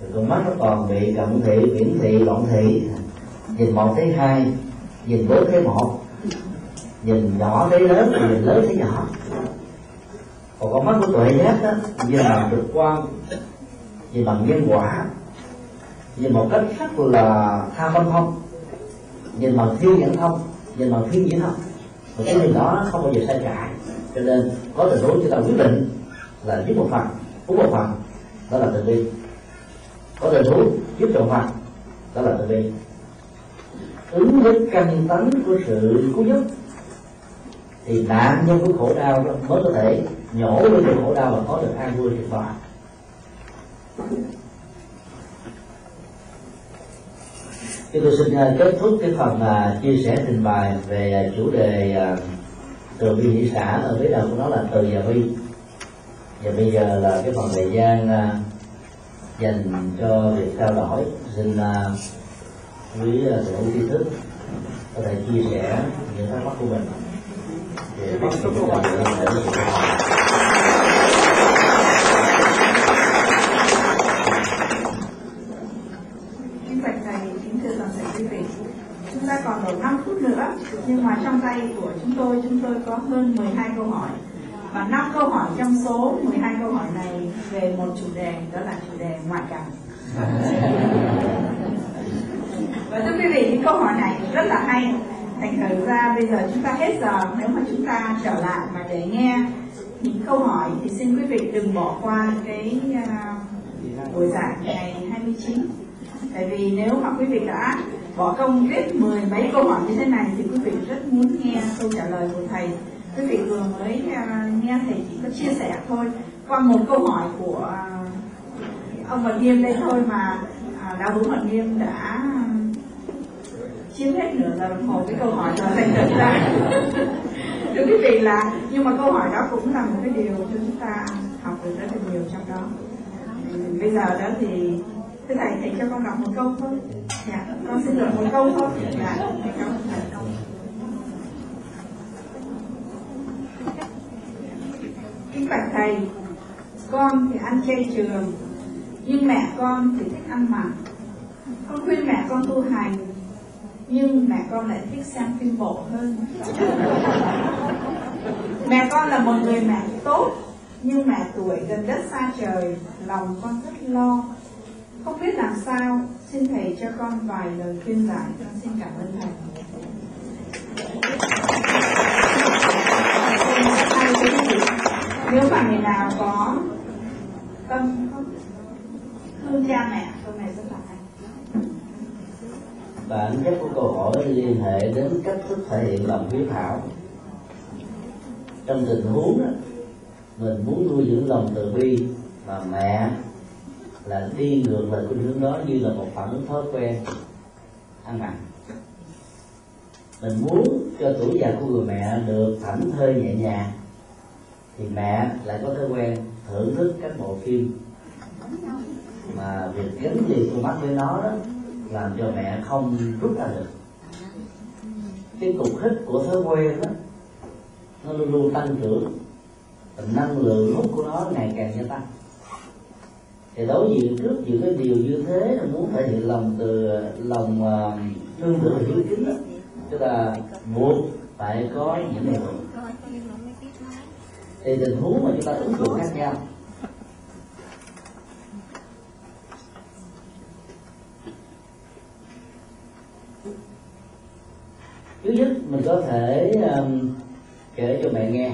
Thì con mắt nó còn bị cận thị viễn thị loạn thị. Nhìn một thấy hai nhìn bốn thấy một. Nhìn nhỏ thấy lớn, nhìn lớn thấy nhỏ. Còn con mắt của tuệ giác đó nhìn bằng trực quan. Nhìn bằng nhân quả. Nhìn một cách rất là tha tâm thông. Nhìn bằng thiên nhãn thông. Nhìn bằng thiên nhãn thông. Và cái nhìn đó không bao giờ sai trái cho nên, có tình huống chúng ta quyết định là giúp một phần uống một phần, đó là từ bi. Có tình huống giúp một phần, đó là từ bi ứng với căn tánh của sự cứu giúp thì nạn nhân của khổ đau đó mới có thể nhổ lên được khổ đau và có được an vui tuyệt vời Thì tôi xin à, kết thúc cái phần uh, chia sẻ trình bày về à, chủ đề uh, từ bi hỷ xã ở phía đầu của nó là từ và bi. Và bây giờ là cái phần thời gian uh, dành cho việc trao đổi. Xin uh, quý sở hữu tri thức có thể chia sẻ những thắc mắc của mình để bắt kính thưa toàn thể. Chúng ta còn đủ 5 phút nữa, nhưng mà trong tay của chúng tôi, chúng tôi có hơn 12 câu hỏi. Và 5 câu hỏi trong số 12 câu hỏi này về một chủ đề, đó là chủ đề ngoại cảm. Và thưa quý vị, những câu hỏi này rất là hay. Thành thử ra bây giờ chúng ta hết giờ, nếu mà chúng ta trở lại mà để nghe những câu hỏi thì xin quý vị đừng bỏ qua cái uh, buổi giảng ngày 29 tại vì nếu mà quý vị đã bỏ công viết mười mấy câu hỏi như thế này thì quý vị rất muốn nghe câu trả lời của thầy. Quý vị vừa mới uh, nghe thầy chỉ có chia sẻ thôi qua một câu hỏi của uh, ông Mật Nghiêm đây thôi mà uh, đạo hữu Mật Nghiêm đã chiếm hết nửa giờ đồng hồ cái câu hỏi đó thành thật ra. Thưa quý vị là nhưng mà câu hỏi đó cũng là một cái điều cho chúng ta học được rất là nhiều trong đó. Bây giờ đó thì thưa thầy thầy cho con đọc một câu thôi. Dạ con xin được một câu thôi. Dạ cảm ơn thầy kính bạch thầy con thì ăn chay trường nhưng mẹ con thì thích ăn mặn. Con khuyên mẹ con tu hành nhưng mẹ con lại thích xem phim bộ hơn. Mẹ con là một người mẹ tốt, nhưng mẹ tuổi gần đất xa trời, lòng con rất lo. Không biết làm sao, xin thầy cho con vài lời khuyên giải. Con xin cảm ơn thầy. Nếu mà người nào có tâm thương cha mẹ câu mẹ và là bản chất của câu hỏi liên hệ đến cách thức thể hiện lòng hiếu thảo. Trong tình huống đó, mình muốn nuôi dưỡng lòng từ bi và mẹ là đi ngược lại khuynh hướng đó như là một phản ứng thói quen ăn mặn. Mình muốn cho tuổi già của người mẹ được thảnh thơi nhẹ nhàng thì mẹ lại có thói quen thưởng thức các bộ phim. Mà việc gắn liền con mắt với nó đó làm cho mẹ không rút ra được. Cái cục hít của thói quen đó, nó luôn luôn tăng trưởng. Năng lượng hút của nó ngày càng gia tăng. Thì đối diện trước những cái điều như thế là muốn thể hiện lòng từ, lòng à, thương thương hiếu kính đó. Chúng ta buộc phải có những điều. Thì tình huống mà chúng ta ứng dụng khác nhau. Thứ nhất mình có thể um, kể cho mẹ nghe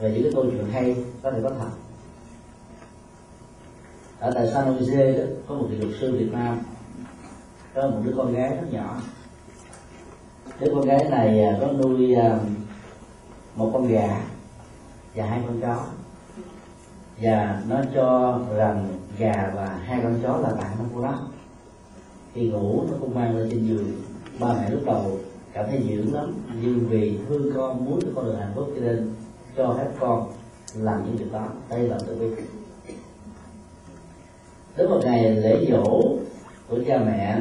về những cái câu chuyện hay có thể có thật. Ở tại San Jose đó có một vị luật sư Việt Nam có một đứa con gái rất nhỏ. Đứa con gái này à, có nuôi um, một con gà và hai con chó. Và nó cho rằng gà và hai con chó là bạn của nó khi ngủ nó cũng mang lên trên giường ba mẹ lúc đầu cảm thấy dữ lắm, nhưng vì thương con, muốn cho con được hạnh phúc cho nên cho phép con làm những việc đó. Đây là tự bi đến một ngày lễ dỗ của cha mẹ,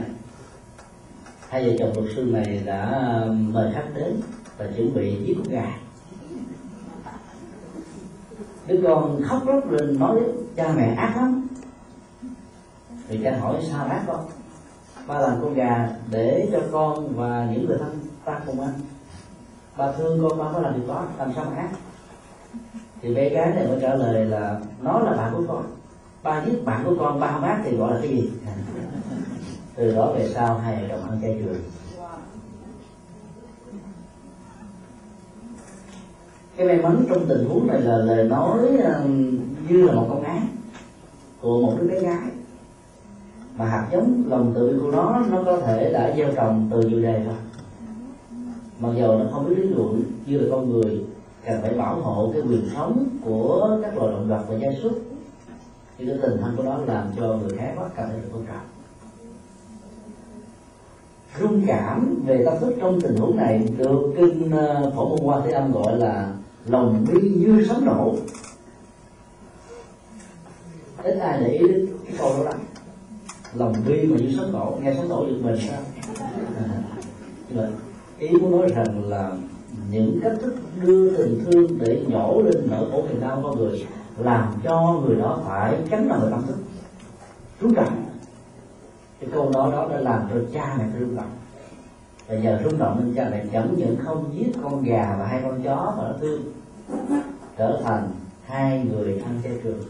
hai vợ chồng luật sư này đã um, mời khách đến và chuẩn bị giết con gà. Đứa con khóc lóc lên nói cha mẹ ác lắm. Thì cha hỏi sao ác con? Ba làm con gà để cho con và những người thân ta cùng ăn. Ba thương con, ba có làm điều đó, làm sao mà ác thì bé gái này mới trả lời là, nó là bạn của con. Ba giết bạn của con, ba không ác thì gọi là cái gì? Từ đó về sau, hai đồng ăn chay trường cái may mắn trong tình huống này là lời nói như là một con ác của một đứa bé gái mà hạt giống lòng tự của nó nó có thể đã gieo trồng từ nhiều đề rồi. Mặc dù nó không biết lý luận, như là con người, cần phải bảo hộ cái quyền sống của các loài động vật và gia súc. Thì cái tình thân của nó làm cho người khác quá cảm thấy được tôn trọng rung cảm về tâm thức trong tình huống này được kinh ờ, phổ môn hoa thế âm gọi là lòng bi như sấm nổ. Ít ai để ý đến cái câu đó lắm lòng bi mà như sấm tổ, nghe sấm tổ được mình. Sao nhưng mà ý muốn nói rằng là những cách thức đưa tình thương để nhổ lên nỗi khổ niềm đau con người làm cho người đó phải tránh động tâm thức. Rung động cái câu nói đó đã làm cho cha mẹ rung động. Và giờ rung động nên cha mẹ chẳng những không giết con gà và hai con chó mà nó thương, trở thành hai người ăn chay trường.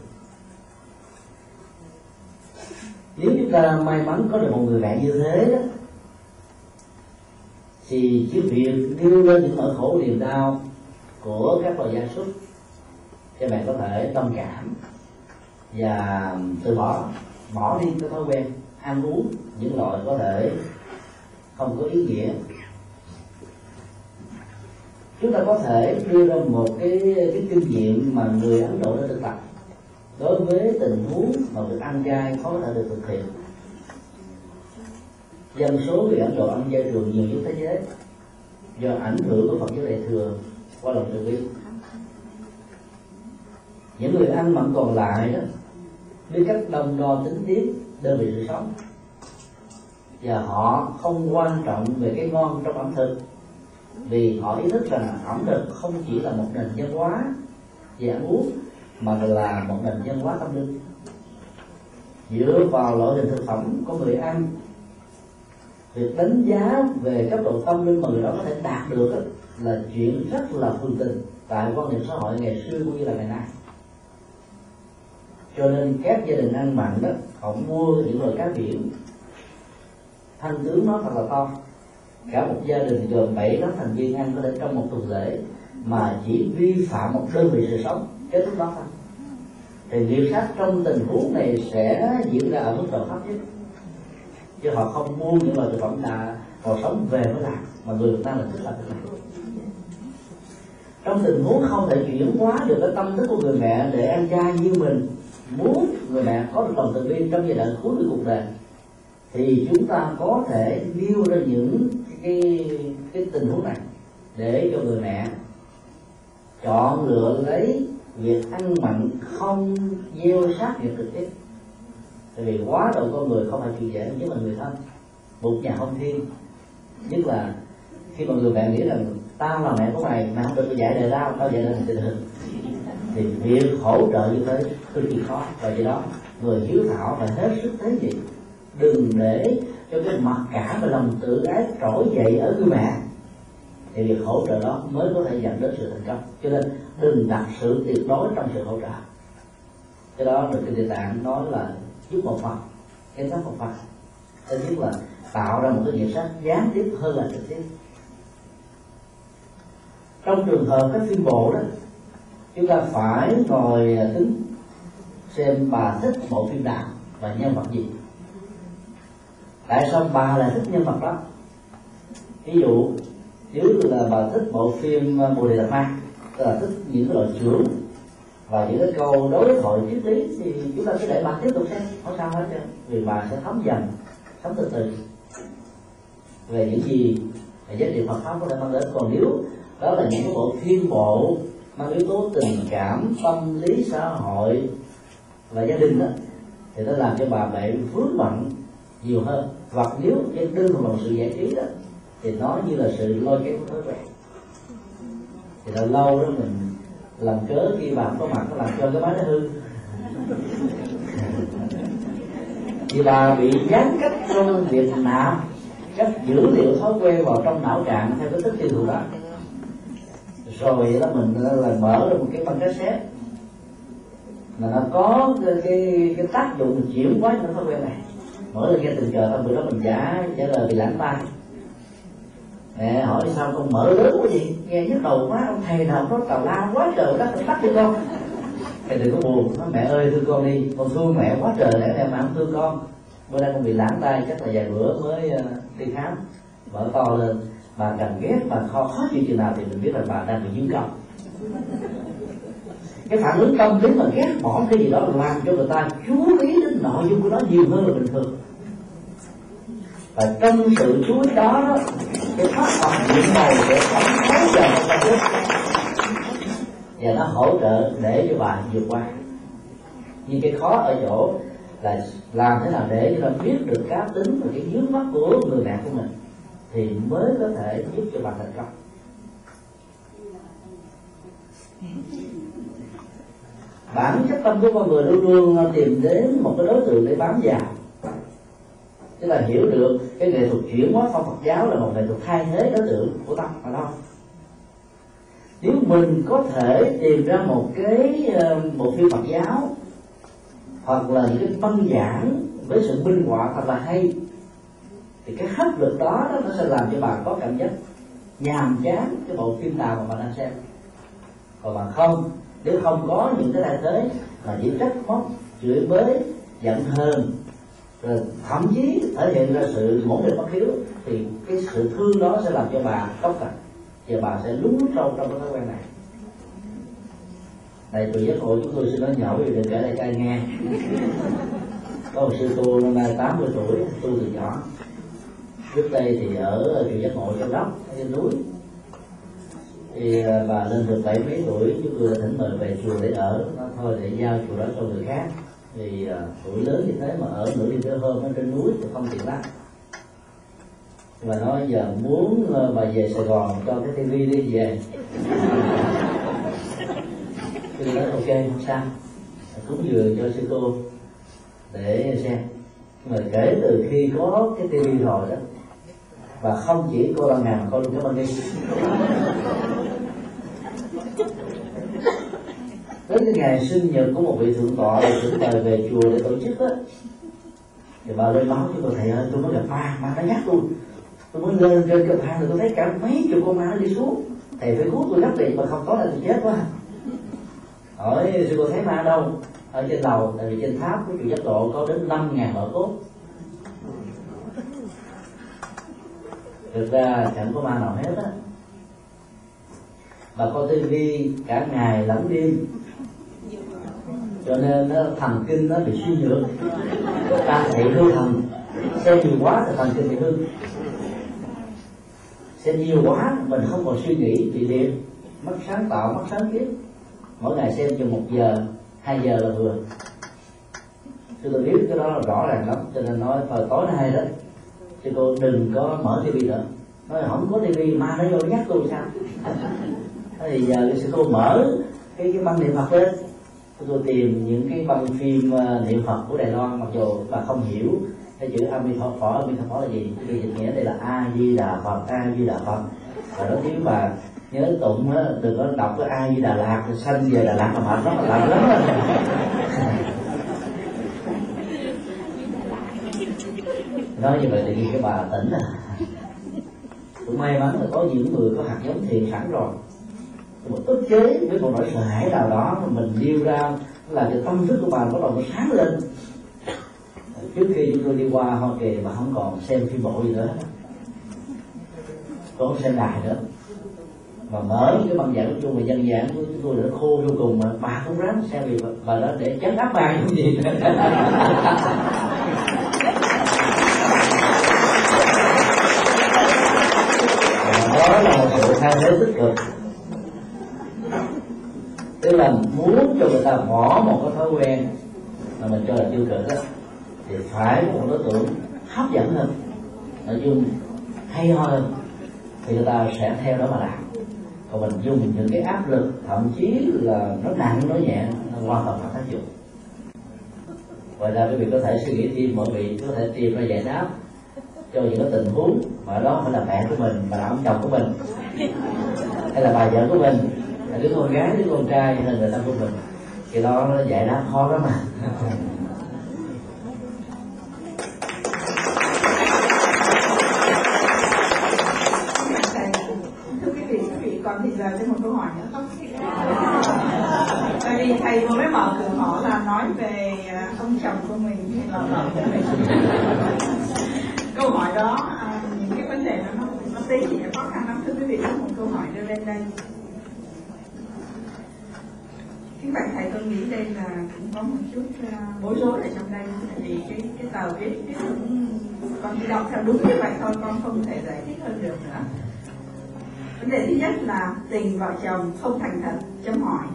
Nếu chúng ta may mắn có được một người bạn như thế đó, thì cái việc đưa lên những nỗi khổ niềm đau của các loài gia súc, các bạn có thể tâm cảm và từ bỏ bỏ đi cái thói quen ăn uống những loại có thể không có ý nghĩa. Chúng ta có thể đưa ra một cái cái kinh nghiệm mà người ấn độ đã thực tập đối với tình huống mà việc ăn chay khó thể được thực hiện, dân số người ấn độ ăn chay thường nhiều nhất thế giới, do ảnh hưởng của phật giáo đại thừa qua lòng từ bi những người ăn mặn còn lại đó biết cách đồng đo tính tiết đơn vị sự sống, và họ không quan trọng về cái ngon trong ẩm thực, vì họ ý thức rằng ẩm thực không chỉ là một nền văn hóa về ăn uống mà là một nền văn hóa tâm linh. Dựa vào loại hình thực phẩm của người ăn việc đánh giá về cấp độ tâm linh mà người đó có thể đạt được đó, là chuyện rất là phương tình tại quan niệm xã hội ngày xưa cũng như là ngày nay. Cho nên các gia đình ăn mặn đó họ mua những loại cá biển. Thanh tướng nó thật là to cả một gia đình gồm bảy tám thành viên ăn có thể trong một tuần lễ mà chỉ vi phạm một đơn vị sự sống kết thúc đó thôi thì nghiệp sát trong tình huống này sẽ diễn ra ở mức độ thấp nhất? Chứ họ không mua những loại thực phẩm là họ sống về với làm, mà người ta Nam là thức là cái này. Trong tình huống không thể chuyển hóa được cái tâm thức của người mẹ để ăn chay như mình muốn người mẹ có được lòng từ bi trong giai đoạn cuối của cuộc đời, thì chúng ta có thể nêu ra những cái cái tình huống này để cho người mẹ chọn lựa lấy việc ăn mặn không gieo sát việc trực tiếp tại vì quá độ con người không phải chuyện dễ nhất là người thân. Một nhà không thiên. Nhất là khi mà người mẹ nghĩ rằng tao là mẹ của mày mà không được dạy đời tao tao dạy đời tình hình thì việc hỗ trợ như thế cực kỳ khó. Và do đó, người hiếu thảo phải hết sức thế gì đừng để cho cái mặc cả và lòng tự ái trỗi dậy ở người mẹ. Thì việc hỗ trợ đó mới có thể dẫn đến sự thành công. Cho nên đừng đặt sự tuyệt đối trong sự hỗ trợ. Cái đó được cái địa tạng nói là giúp một phần cái tác một phần. Thứ nhất là tạo ra một cái nghiệp sát gián tiếp hơn là trực tiếp. Trong trường hợp các phim bộ đó, chúng ta phải ngồi à, đứng xem bà thích bộ phim nào và nhân vật gì. Tại sao bà lại thích nhân vật đó? Ví dụ, nếu là bà thích bộ phim bồ đề đạt ma Ờ, tức là thích những loại trưởng và những cái câu đối thoại triết lý thì chúng ta cứ để bà tiếp tục xem, không sao hết trơn. Vì bà sẽ thấm dần, thấm từ từ về những gì giá trị Phật pháp có thể mang đến. Còn nếu đó là những bộ phim bộ mang yếu tố tình cảm, tâm lý, xã hội và gia đình đó, thì nó làm cho bà mẹ vướng bận nhiều hơn. Hoặc nếu đơn thuần là sự giải trí đó, thì nó như là sự lôi kéo của thói quen thì lâu lâu đó mình làm cớ khi bà không có mặt nó làm cho cái máy nó hư. Thì bà bị gián cách trong việc nạp các dữ liệu thói quen vào trong não trạng theo cái tích tiêu thụ đó. Rồi đó mình ờ, là mở ra một cái băng cassette mà nó có cái, cái, cái tác dụng chuyển hóa những thói quen này. Mở được nghe tình cờ xong bữa đó mình giả trả lời bị lãng tai mẹ hỏi sao con mở lớn quá gì? Nghe nhức đầu quá ông thầy nào có tào lao quá trời đất tắt đi con. Thầy đừng có buồn nói mẹ ơi thương con đi con thương mẹ quá trời để em mà không thương con. Bữa nay con bị lãng tay chắc là vài bữa mới uh, đi khám. Mở to lên bà cần ghét bà khó khó chịu chừng nào thì mình biết là bà đang bị dính công cái phản ứng tâm lý mà ghét bỏ cái gì đó làm cho người ta chú ý đến nội dung của nó nhiều hơn là bình thường. Và trong sự chú ý đó, đó cái phát hoạt những màu để cảm thấy giờ ta biết và nó hỗ trợ để cho bạn vượt qua. Nhưng cái khó ở chỗ là làm thế nào để cho ta biết được cá tính và cái dướng mắt của người mẹ của mình thì mới có thể giúp cho bạn thành công. Bản chất tâm của con người luôn luôn tìm đến một cái đối tượng để bám vào tức là hiểu được cái nghệ thuật chuyển hóa phong Phật giáo là một nghệ thuật thay thế đối tượng của tâm phải đâu. nếu mình có thể tìm ra một cái bộ một phim Phật giáo hoặc là những cái văn giảng với sự minh họa thật là hay thì cái hấp lực đó, đó nó sẽ làm cho bạn có cảm giác nhàm chán cái bộ phim nào mà bạn đang xem còn bạn không nếu không có những cái thay thế mà chỉ trách móc chửi bới giận hờn rồi thậm chí, thể hiện ra sự mổ định bất hiếu, thì cái sự thương đó sẽ làm cho bà cốc cằn và bà sẽ lún sâu trong cái thói quen này. Tại vì giác ngộ chúng tôi xin nói nhỏ vì đừng kể lại cho nghe. Có một sư cô năm nay 80 tuổi, tu từ nhỏ. Trước đây thì ở chùa giác ngộ trong đốc trên núi. Thì à, bà lên được bảy mấy tuổi chúng tôi thỉnh mời về chùa để ở nó thôi để giao chùa đó cho người khác thì à, tuổi lớn như thế mà ở nửa đêm thế hôm ở trên núi thì không tiện lắm. Và nói giờ muốn à, bà về Sài Gòn cho cái tivi đi về. Tôi nói, ok, không sao. Cúng dường cho sư cô để xem. Mà kể từ khi có cái tivi rồi đó và không chỉ cô ban ngàn, cô luôn cái ban đi tới cái ngày sinh nhật của một vị thượng tọa được chúng mời về chùa để tổ chức á. Thì bà lên báo cho tôi thầy ơi tôi mới gặp ma ma nó nhắc luôn, tôi mới lên trên cầu thang thì tôi thấy cả mấy chục con ma nó đi xuống. Thầy phải cứu tôi gấp điện mà không có là tôi chết quá. Hỏi sư cô thấy ma đâu? Ở trên lầu tại vì trên tháp của chùa giác độ có đến năm ngàn bảo cốt. Thực ra chẳng có ma nào hết á. Bà coi tivi cả ngày lẫn đêm cho nên nó thần kinh nó bị suy nhược. Ta bị hư thần. Xem nhiều quá thì thần kinh bị hư. Xem nhiều quá, mình không còn suy nghĩ. Bị liệt mất sáng tạo mất sáng kiến. Mỗi ngày xem chừng một giờ, hai giờ là vừa. Chứ tôi biết cái đó là rõ ràng lắm, cho nên nói thời tối nay đó. Chứ cô, đừng có mở tivi nữa. Nói, không có tivi, ma nó vô nhắc tôi sao? Thì giờ sư cô mở cái cái băng điện mặt lên tôi tìm những cái băng phim uh, niệm phật của đài loan mặc dù bà không hiểu cái chữ di phật a di phật là gì thì dịch nghĩa đây là a di đà phật a di đà phật. Và nó tiếng bà nhớ tụng á đừng có đọc cái a di đà lạt sanh về đà lạt mà mệt lắm làm lắm. Nói như vậy thì cái bà tỉnh à. Cũng may mắn là có những người có hạt giống thiền sẵn rồi một ức chế với một nỗi sợ hãi nào đó mà mình nêu ra là cái tâm thức của bà bắt đầu nó sáng lên. Trước khi chúng tôi đi qua hoa kỳ mà không còn xem phim bộ gì nữa. Không xem đài nữa. Mà mở cái băng giảng chung về dân giảng của chúng tôi đã khô vô cùng mà bà không ráng xem vì bà đó để chấn áp bà không gì. Đó là một sự thay thế tích cực tức là muốn cho người ta bỏ một cái thói quen mà mình cho là tiêu cực đó thì phải một đối tượng hấp dẫn hơn, nội dung hay ho hơn, thì người ta sẽ theo đó mà làm. Còn mình dùng những cái áp lực, thậm chí là nó nặng, nó nhẹ, nó hoàn toàn không tác dụng. Ngoài ra quý vị có thể suy nghĩ thêm mọi vị có thể tìm ra giải đáp cho những cái tình huống mà đó phải là mẹ của mình, mà là ông chồng của mình, hay là bà vợ của mình đứa con gái đứa con trai hay là người ta của mình thì đó nó giải đáp khó lắm mà thưa quý vị quý vị còn thì giờ thêm một câu hỏi nữa không? Tại vì thầy vừa mới mở cửa ngõ là nói về à, ông chồng của mình. Thì là vợ của mình. Câu hỏi đó à, những cái vấn đề đó nó nó tí thì khó khăn lắm. Thưa quý vị có một câu hỏi đưa lên đây vậy bạn thầy tôi nghĩ đây là cũng có một chút uh, bối rối ở trong đây. Tại vì cái cái tờ viết cái cũng con chỉ đọc theo đúng như vậy thôi con không thể giải thích hơn được nữa. Vấn đề thứ nhất là tình vợ chồng không thành thật chấm hỏi.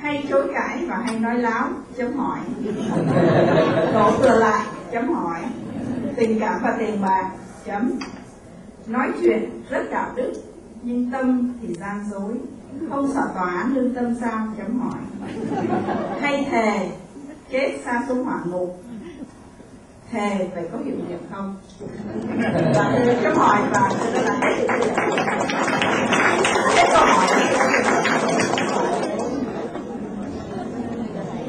Hay chối cãi và hay nói láo chấm hỏi. Đổ thừa lại chấm hỏi. Tình cảm và tiền bạc chấm. Nói chuyện rất đạo đức nhưng tâm thì gian dối không sợ tòa án lương tâm sao? Chấm hỏi. Hay thề chết xa xuống hỏa ngục. Thề phải có hiệu nghiệm không? Và tôi chấm hỏi. Và tôi là hết câu hỏi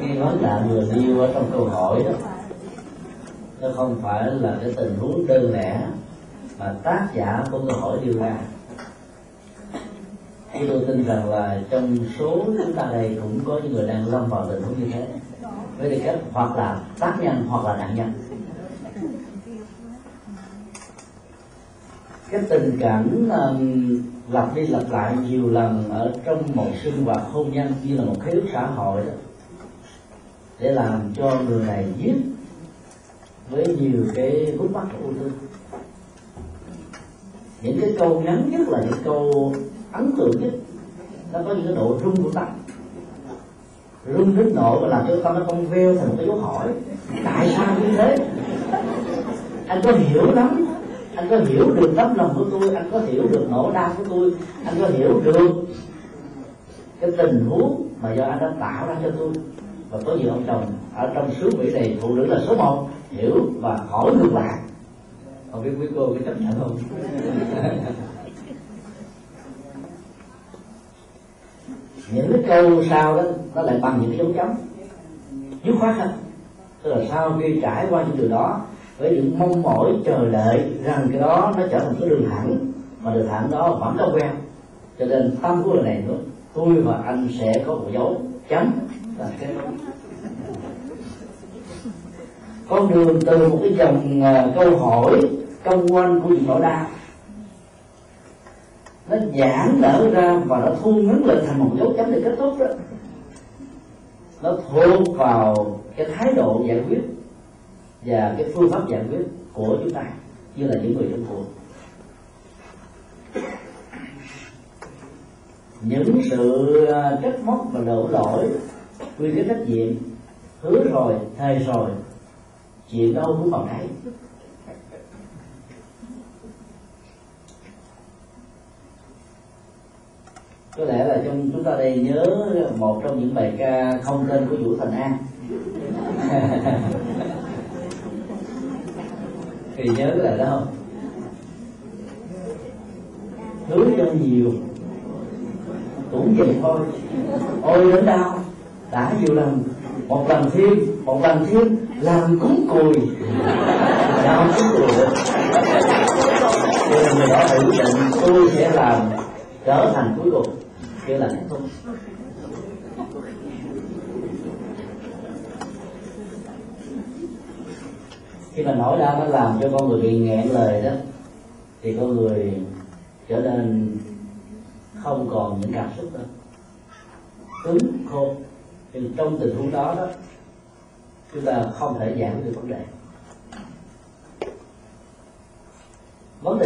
cái vấn nạn vừa nêu ở trong câu hỏi đó. Nó không phải là cái tình huống đơn lẻ mà tác giả của câu hỏi đưa ra thì tôi tin rằng là trong số chúng ta đây cũng có những người đang lâm vào tình huống như thế. Với tư cách hoặc là tác nhân hoặc là nạn nhân. Cái tình cảnh um, lặp đi lặp lại nhiều lần ở trong một sinh hoạt hôn nhân như là một khế ước xã hội đó để làm cho người này giết với nhiều cái vướng mắt của ung thư những cái câu ngắn nhất là những câu ấn tượng nhất. Nó có những cái độ rung của tâm rung đến nỗi và làm cho tâm nó không veo thành một cái dấu hỏi. Tại sao như thế? Anh có hiểu lắm. Anh có hiểu được tấm lòng của tôi. Anh có hiểu được nỗi đau của tôi. Anh có hiểu được cái tình huống mà do anh đã tạo ra cho tôi. Và có nhiều ông chồng ở trong xứ Mỹ này, phụ nữ là số một, hiểu và hỏi ngược lại. Không biết quý cô có chấp nhận không? Những cái câu sau đó, nó lại bằng những cái dấu chấm. Dứt khoát hơn tức là sau khi trải qua những điều đó, với những mong mỏi chờ đợi rằng cái đó nó trở thành cái đường thẳng, mà đường thẳng đó vẫn có quen. Cho nên tâm của người này nữa tôi và anh sẽ có một dấu chấm. Là cái đó con đường từ một cái dòng à, câu hỏi, công quanh của những nỗi đau nó giãn nở ra và nó thu ngắn lại thành một dấu chấm để kết thúc đó. Nó thuộc vào cái thái độ giải quyết và cái phương pháp giải quyết của chúng ta, như là những người trong cuộc. Những sự à, trách móc và đổ lỗi, quy cái trách nhiệm, hứa rồi, thề rồi, chuyện đâu cũng còn đấy. Có lẽ là trong chúng ta đây nhớ một trong những bài ca không tên của vũ thành an. Thì nhớ là đó. Không hứa cho nhiều, cũng vậy thôi. Ôi đến đau, đã nhiều lần, một lần thêm, một lần thêm, làm cúng cùi. Làm cúng cùi. Được cho nên người đó phải quyết định tôi sẽ làm trở thành cuối cùng kêu là hạnh phúc khi mà nỗi đau nó làm cho con người bị nghẹn lời đó, thì con người trở nên không còn những cảm xúc nữa. Cứng khô thì trong tình huống đó đó, chúng ta không thể giải quyết được vấn đề. Vấn đề